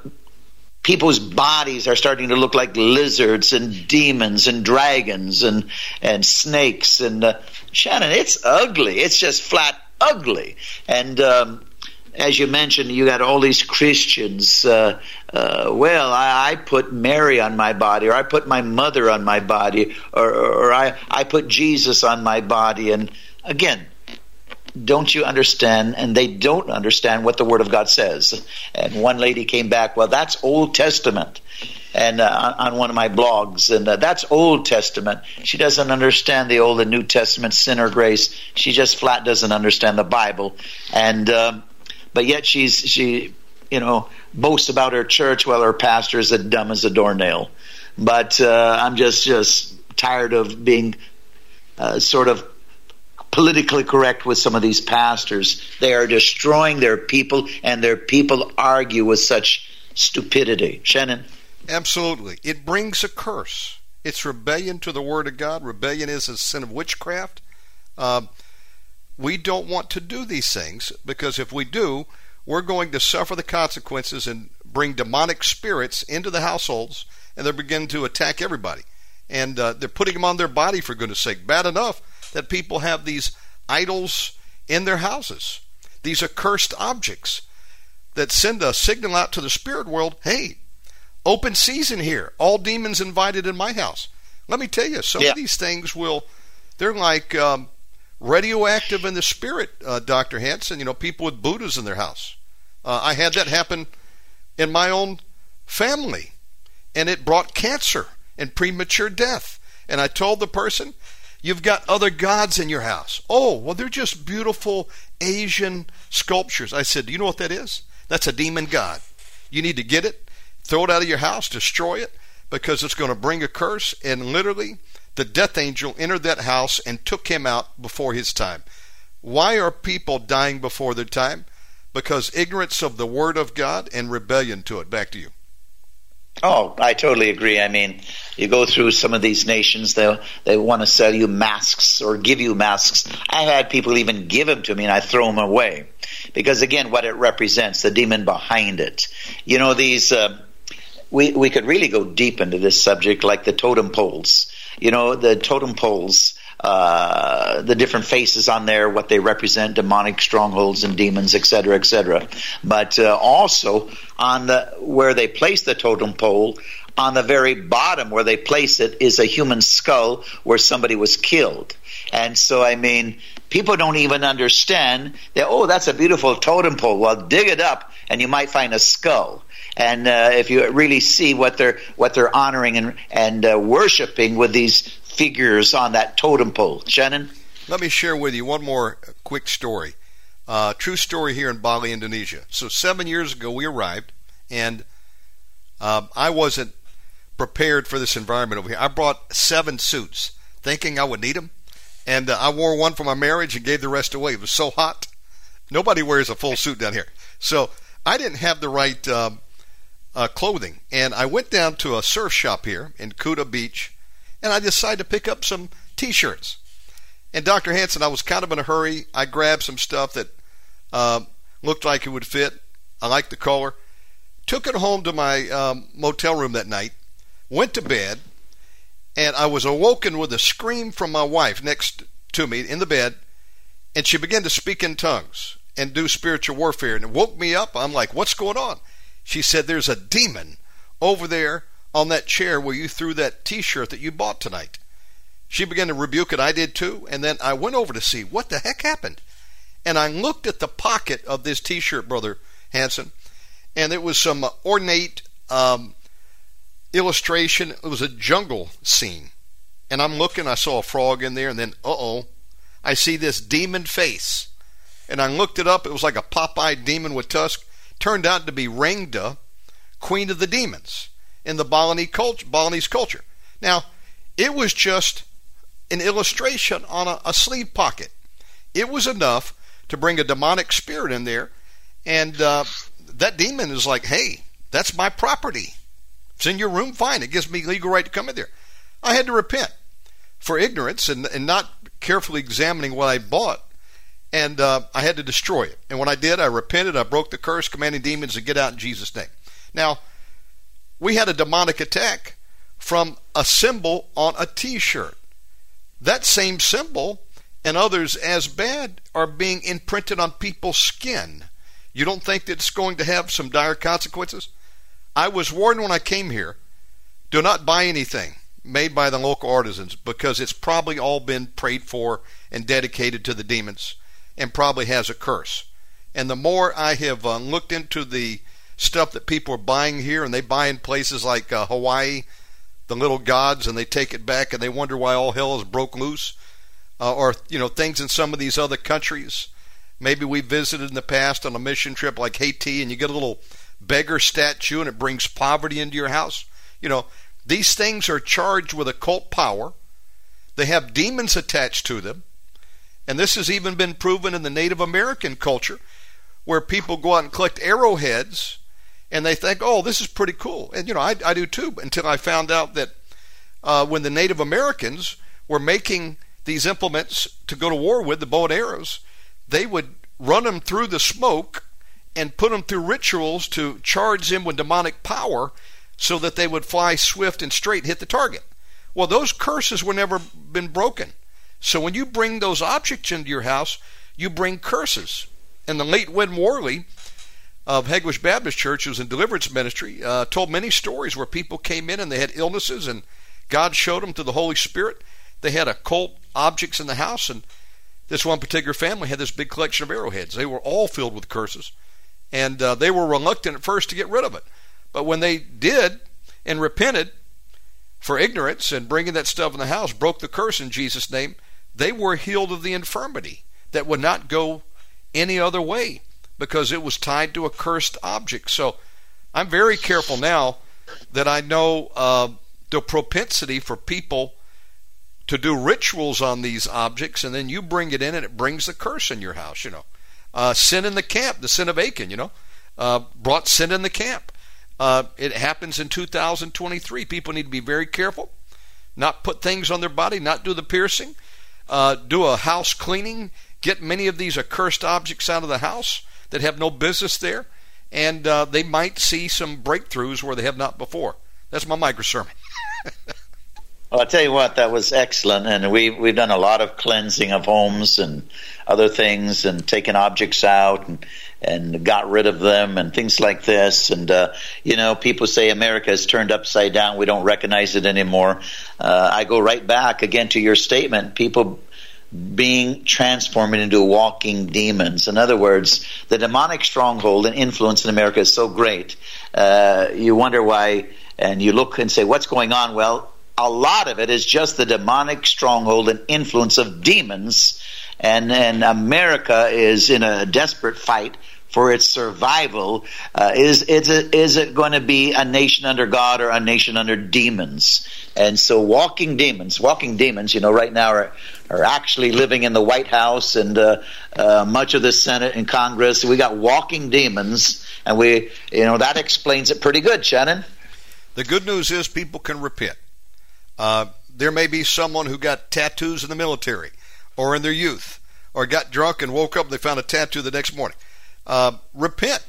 people's bodies are starting to look like lizards and demons and dragons and and snakes and uh, Shannon, it's ugly. It's just flat ugly. And um, as you mentioned, you got all these Christians. Uh, uh, well, I, I, put Mary on my body, or I put my mother on my body, or, or I, I put Jesus on my body. And again, don't you understand? And they don't understand what the Word of God says. And one lady came back, well, that's Old Testament, and uh, on one of my blogs, and uh, that's Old Testament. She doesn't understand the Old and New Testament, sin or grace. She just flat doesn't understand the Bible, and um, but yet she's she, you know, boasts about her church while her pastor is as dumb as a doornail. But uh, I'm just just tired of being uh, sort of politically correct with some of these pastors. They are destroying their people, and their people argue with such stupidity. Shannon? Absolutely. It brings a curse. It's rebellion to the Word of God. Rebellion is a sin of witchcraft. Uh, we don't want to do these things because if we do, we're going to suffer the consequences and bring demonic spirits into the households, and they're beginning to attack everybody. And uh, they're putting them on their body, for goodness sake. Bad enough that people have these idols in their houses, these accursed objects that send a signal out to the spirit world hey, open season here. All demons invited in my house. Let me tell you, some yeah. of these things will, they're like um, radioactive in the spirit, uh, Dr. Hansen. You know, people with Buddhas in their house. Uh, I had that happen in my own family, and it brought cancer and premature death. And I told the person, You've got other gods in your house. Oh, well, they're just beautiful Asian sculptures. I said, Do you know what that is? That's a demon god. You need to get it, throw it out of your house, destroy it, because it's going to bring a curse. And literally, the death angel entered that house and took him out before his time. Why are people dying before their time? Because ignorance of the Word of God and rebellion to it. Back to you. Oh, I totally agree. I mean, you go through some of these nations, they they want to sell you masks or give you masks. I had people even give them to me, and I throw them away because, again, what it represents, the demon behind it. You know, these. Uh, we we could really go deep into this subject, like the totem poles. You know, the totem poles uh, the different faces on there, what they represent, demonic strongholds and demons, etc., etc. But uh, also on the where they place the totem pole, on the very bottom where they place it is a human skull where somebody was killed. And so, I mean, people don't even understand that. Oh, that's a beautiful totem pole. Well, dig it up, and you might find a skull. And uh, if you really see what they're what they're honoring and and uh, worshiping with these figures on that totem pole. Shannon? Let me share with you one more quick story. Uh, true story here in Bali, Indonesia. So, seven years ago, we arrived, and uh, I wasn't prepared for this environment over here. I brought seven suits, thinking I would need them, and uh, I wore one for my marriage and gave the rest away. It was so hot. Nobody wears a full suit down here. So, I didn't have the right um, uh, clothing, and I went down to a surf shop here in Kuta Beach and I decided to pick up some T-shirts. And Dr. Hansen, I was kind of in a hurry. I grabbed some stuff that uh, looked like it would fit. I liked the color. Took it home to my um, motel room that night. Went to bed, and I was awoken with a scream from my wife next to me in the bed, and she began to speak in tongues and do spiritual warfare, and it woke me up. I'm like, "What's going on?" She said, "There's a demon over there on that chair where you threw that T-shirt that you bought tonight. she began to rebuke it. I did too. And then I went over to see what the heck happened. And I looked at the pocket of this t shirt, Brother Hansen, and it was some ornate um, illustration. It was a jungle scene. And I'm looking, I saw a frog in there, and then, uh oh, I see this demon face. And I looked it up. It was like a Popeye demon with tusk. Turned out to be Rangda, queen of the demons in the Balinese culture. Now, it was just an illustration on a, a sleeve pocket. It was enough to bring a demonic spirit in there, and uh, that demon is like, "Hey, that's my property. It's in your room. Fine. It gives me legal right to come in there." I had to repent for ignorance and, and not carefully examining what I bought, and uh, I had to destroy it. And when I did, I repented. I broke the curse, commanding demons to get out in Jesus' name. Now, we had a demonic attack from a symbol on a T-shirt. That same symbol and others as bad are being imprinted on people's skin. You don't think that it's going to have some dire consequences? I was warned when I came here do not buy anything made by the local artisans because it's probably all been prayed for and dedicated to the demons and probably has a curse. And the more I have uh, looked into the stuff that people are buying here, and they buy in places like uh, Hawaii, the little gods, and they take it back and they wonder why all hell is broke loose, uh, or you know things in some of these other countries. Maybe we visited in the past on a mission trip like Haiti, and you get a little beggar statue, and it brings poverty into your house. You know, these things are charged with occult power. They have demons attached to them. And this has even been proven in the Native American culture, where people go out and collect arrowheads and they think, oh, this is pretty cool. And, you know, I, I do too, until I found out that uh, when the Native Americans were making these implements to go to war with, the bow and arrows, they would run them through the smoke and put them through rituals to charge them with demonic power so that they would fly swift and straight hit the target. Well, those curses were never been broken. So when you bring those objects into your house, you bring curses. And the late Win Worley of Hegewisch Baptist Church, who was in deliverance ministry, uh, told many stories where people came in and they had illnesses, and God showed them to the Holy Spirit. They had occult objects in the house, and this one particular family had this big collection of arrowheads. They were all filled with curses, and uh, they were reluctant at first to get rid of it. But when they did and repented for ignorance and bringing that stuff in the house, broke the curse in Jesus' name, they were healed of the infirmity that would not go any other way because it was tied to a cursed object. So I'm very careful now that I know uh, the propensity for people to do rituals on these objects, and then you bring it in, and it brings the curse in your house. You know, uh, sin in the camp, the sin of Achan. You know, uh, brought sin in the camp. Uh, it happens in 2023. People need to be very careful, not put things on their body, not do the piercing, uh, do a house cleaning, get many of these accursed objects out of the house that have no business there, and uh, they might see some breakthroughs where they have not before. That's my micro sermon. *laughs* Well, I'll tell you what, that was excellent, and we we've done a lot of cleansing of homes and other things, and taken objects out and and got rid of them and things like this. And uh, you know, people say America is turned upside down; we don't recognize it anymore. Uh, I go right back again to your statement: people being transformed into walking demons. In other words, the demonic stronghold and influence in America is so great. Uh, you wonder why, and you look and say, "What's going on?" Well a lot of it is just the demonic stronghold and influence of demons. And, and America is in a desperate fight for its survival. Uh, is, is, it, is it going to be a nation under God or a nation under demons? And so walking demons, walking demons, you know, right now are, are actually living in the White House and uh, uh, much of the Senate and Congress. We got walking demons, and we, you know, that explains it pretty good, Shannon. The good news is people can repent. Uh, there may be someone who got tattoos in the military or in their youth or got drunk and woke up and they found a tattoo the next morning. Uh, repent.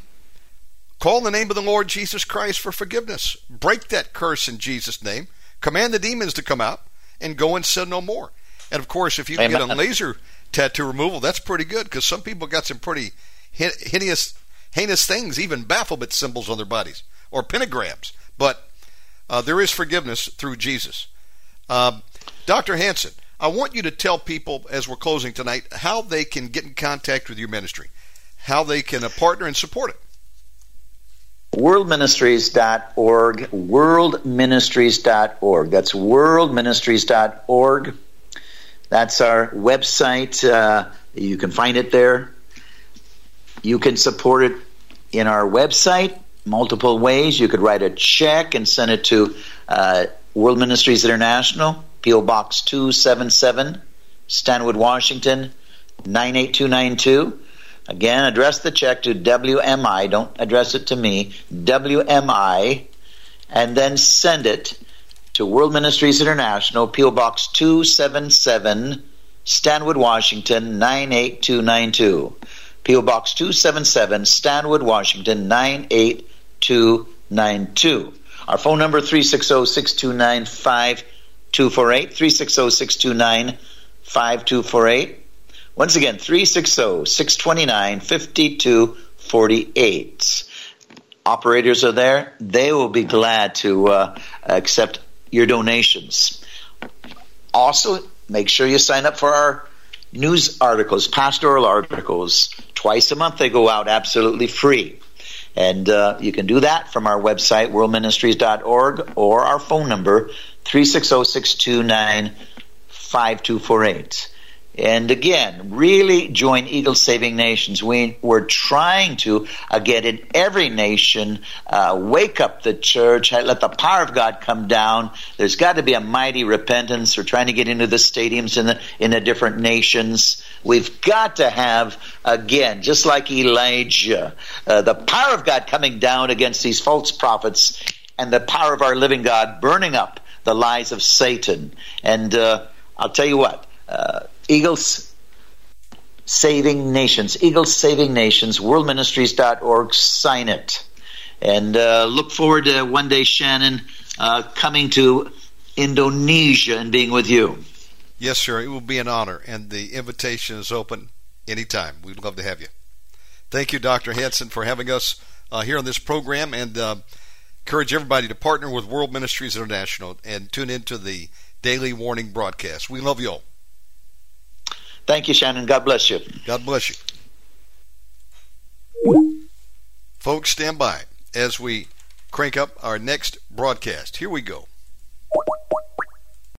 Call the name of the Lord Jesus Christ for forgiveness. Break that curse in Jesus' name. Command the demons to come out and go and sin no more. And of course, if you Amen. get a laser tattoo removal, that's pretty good because some people got some pretty hideous, heinous things, even Baphomet symbols on their bodies or pentagrams. But uh, there is forgiveness through Jesus. Uh, Dr. Hansen, I want you to tell people as we're closing tonight how they can get in contact with your ministry, how they can uh, partner and support it. Worldministries.org, worldministries.org. That's worldministries.org. That's our website. Uh, you can find it there. You can support it in our website multiple ways. You could write a check and send it to uh, World Ministries International, P.O. Box 277, Stanwood, Washington, 98292. Again, address the check to WMI. Don't address it to me. WMI. And then send it to World Ministries International, P.O. Box 277, Stanwood, Washington, 98292. P.O. Box 277, Stanwood, Washington, 98292. Our phone number 360-629-5248, 360-629-5248. Once again, 360-629-5248. Operators are there. They will be glad to uh, accept your donations. Also, make sure you sign up for our news articles, pastoral articles. Twice a month they go out absolutely free. And uh, you can do that from our website, worldministries.org, or our phone number, 360 629 5248. And again, really join Eagle Saving Nations. We, we're trying to get in every nation, uh, wake up the church, let the power of God come down. There's got to be a mighty repentance. We're trying to get into the stadiums in the, in the different nations. We've got to have, again, just like Elijah, uh, the power of God coming down against these false prophets and the power of our living God burning up the lies of Satan. And uh, I'll tell you what, uh, Eagles Saving Nations, Eagles Saving Nations, worldministries.org, sign it. And uh, look forward to one day, Shannon, uh, coming to Indonesia and being with you. Yes, sir. It will be an honor, and the invitation is open anytime. We'd love to have you. Thank you, Dr. Hansen, for having us uh, here on this program, and uh, encourage everybody to partner with World Ministries International and tune into the daily warning broadcast. We love you all. Thank you, Shannon. God bless you. God bless you. Folks, stand by as we crank up our next broadcast. Here we go.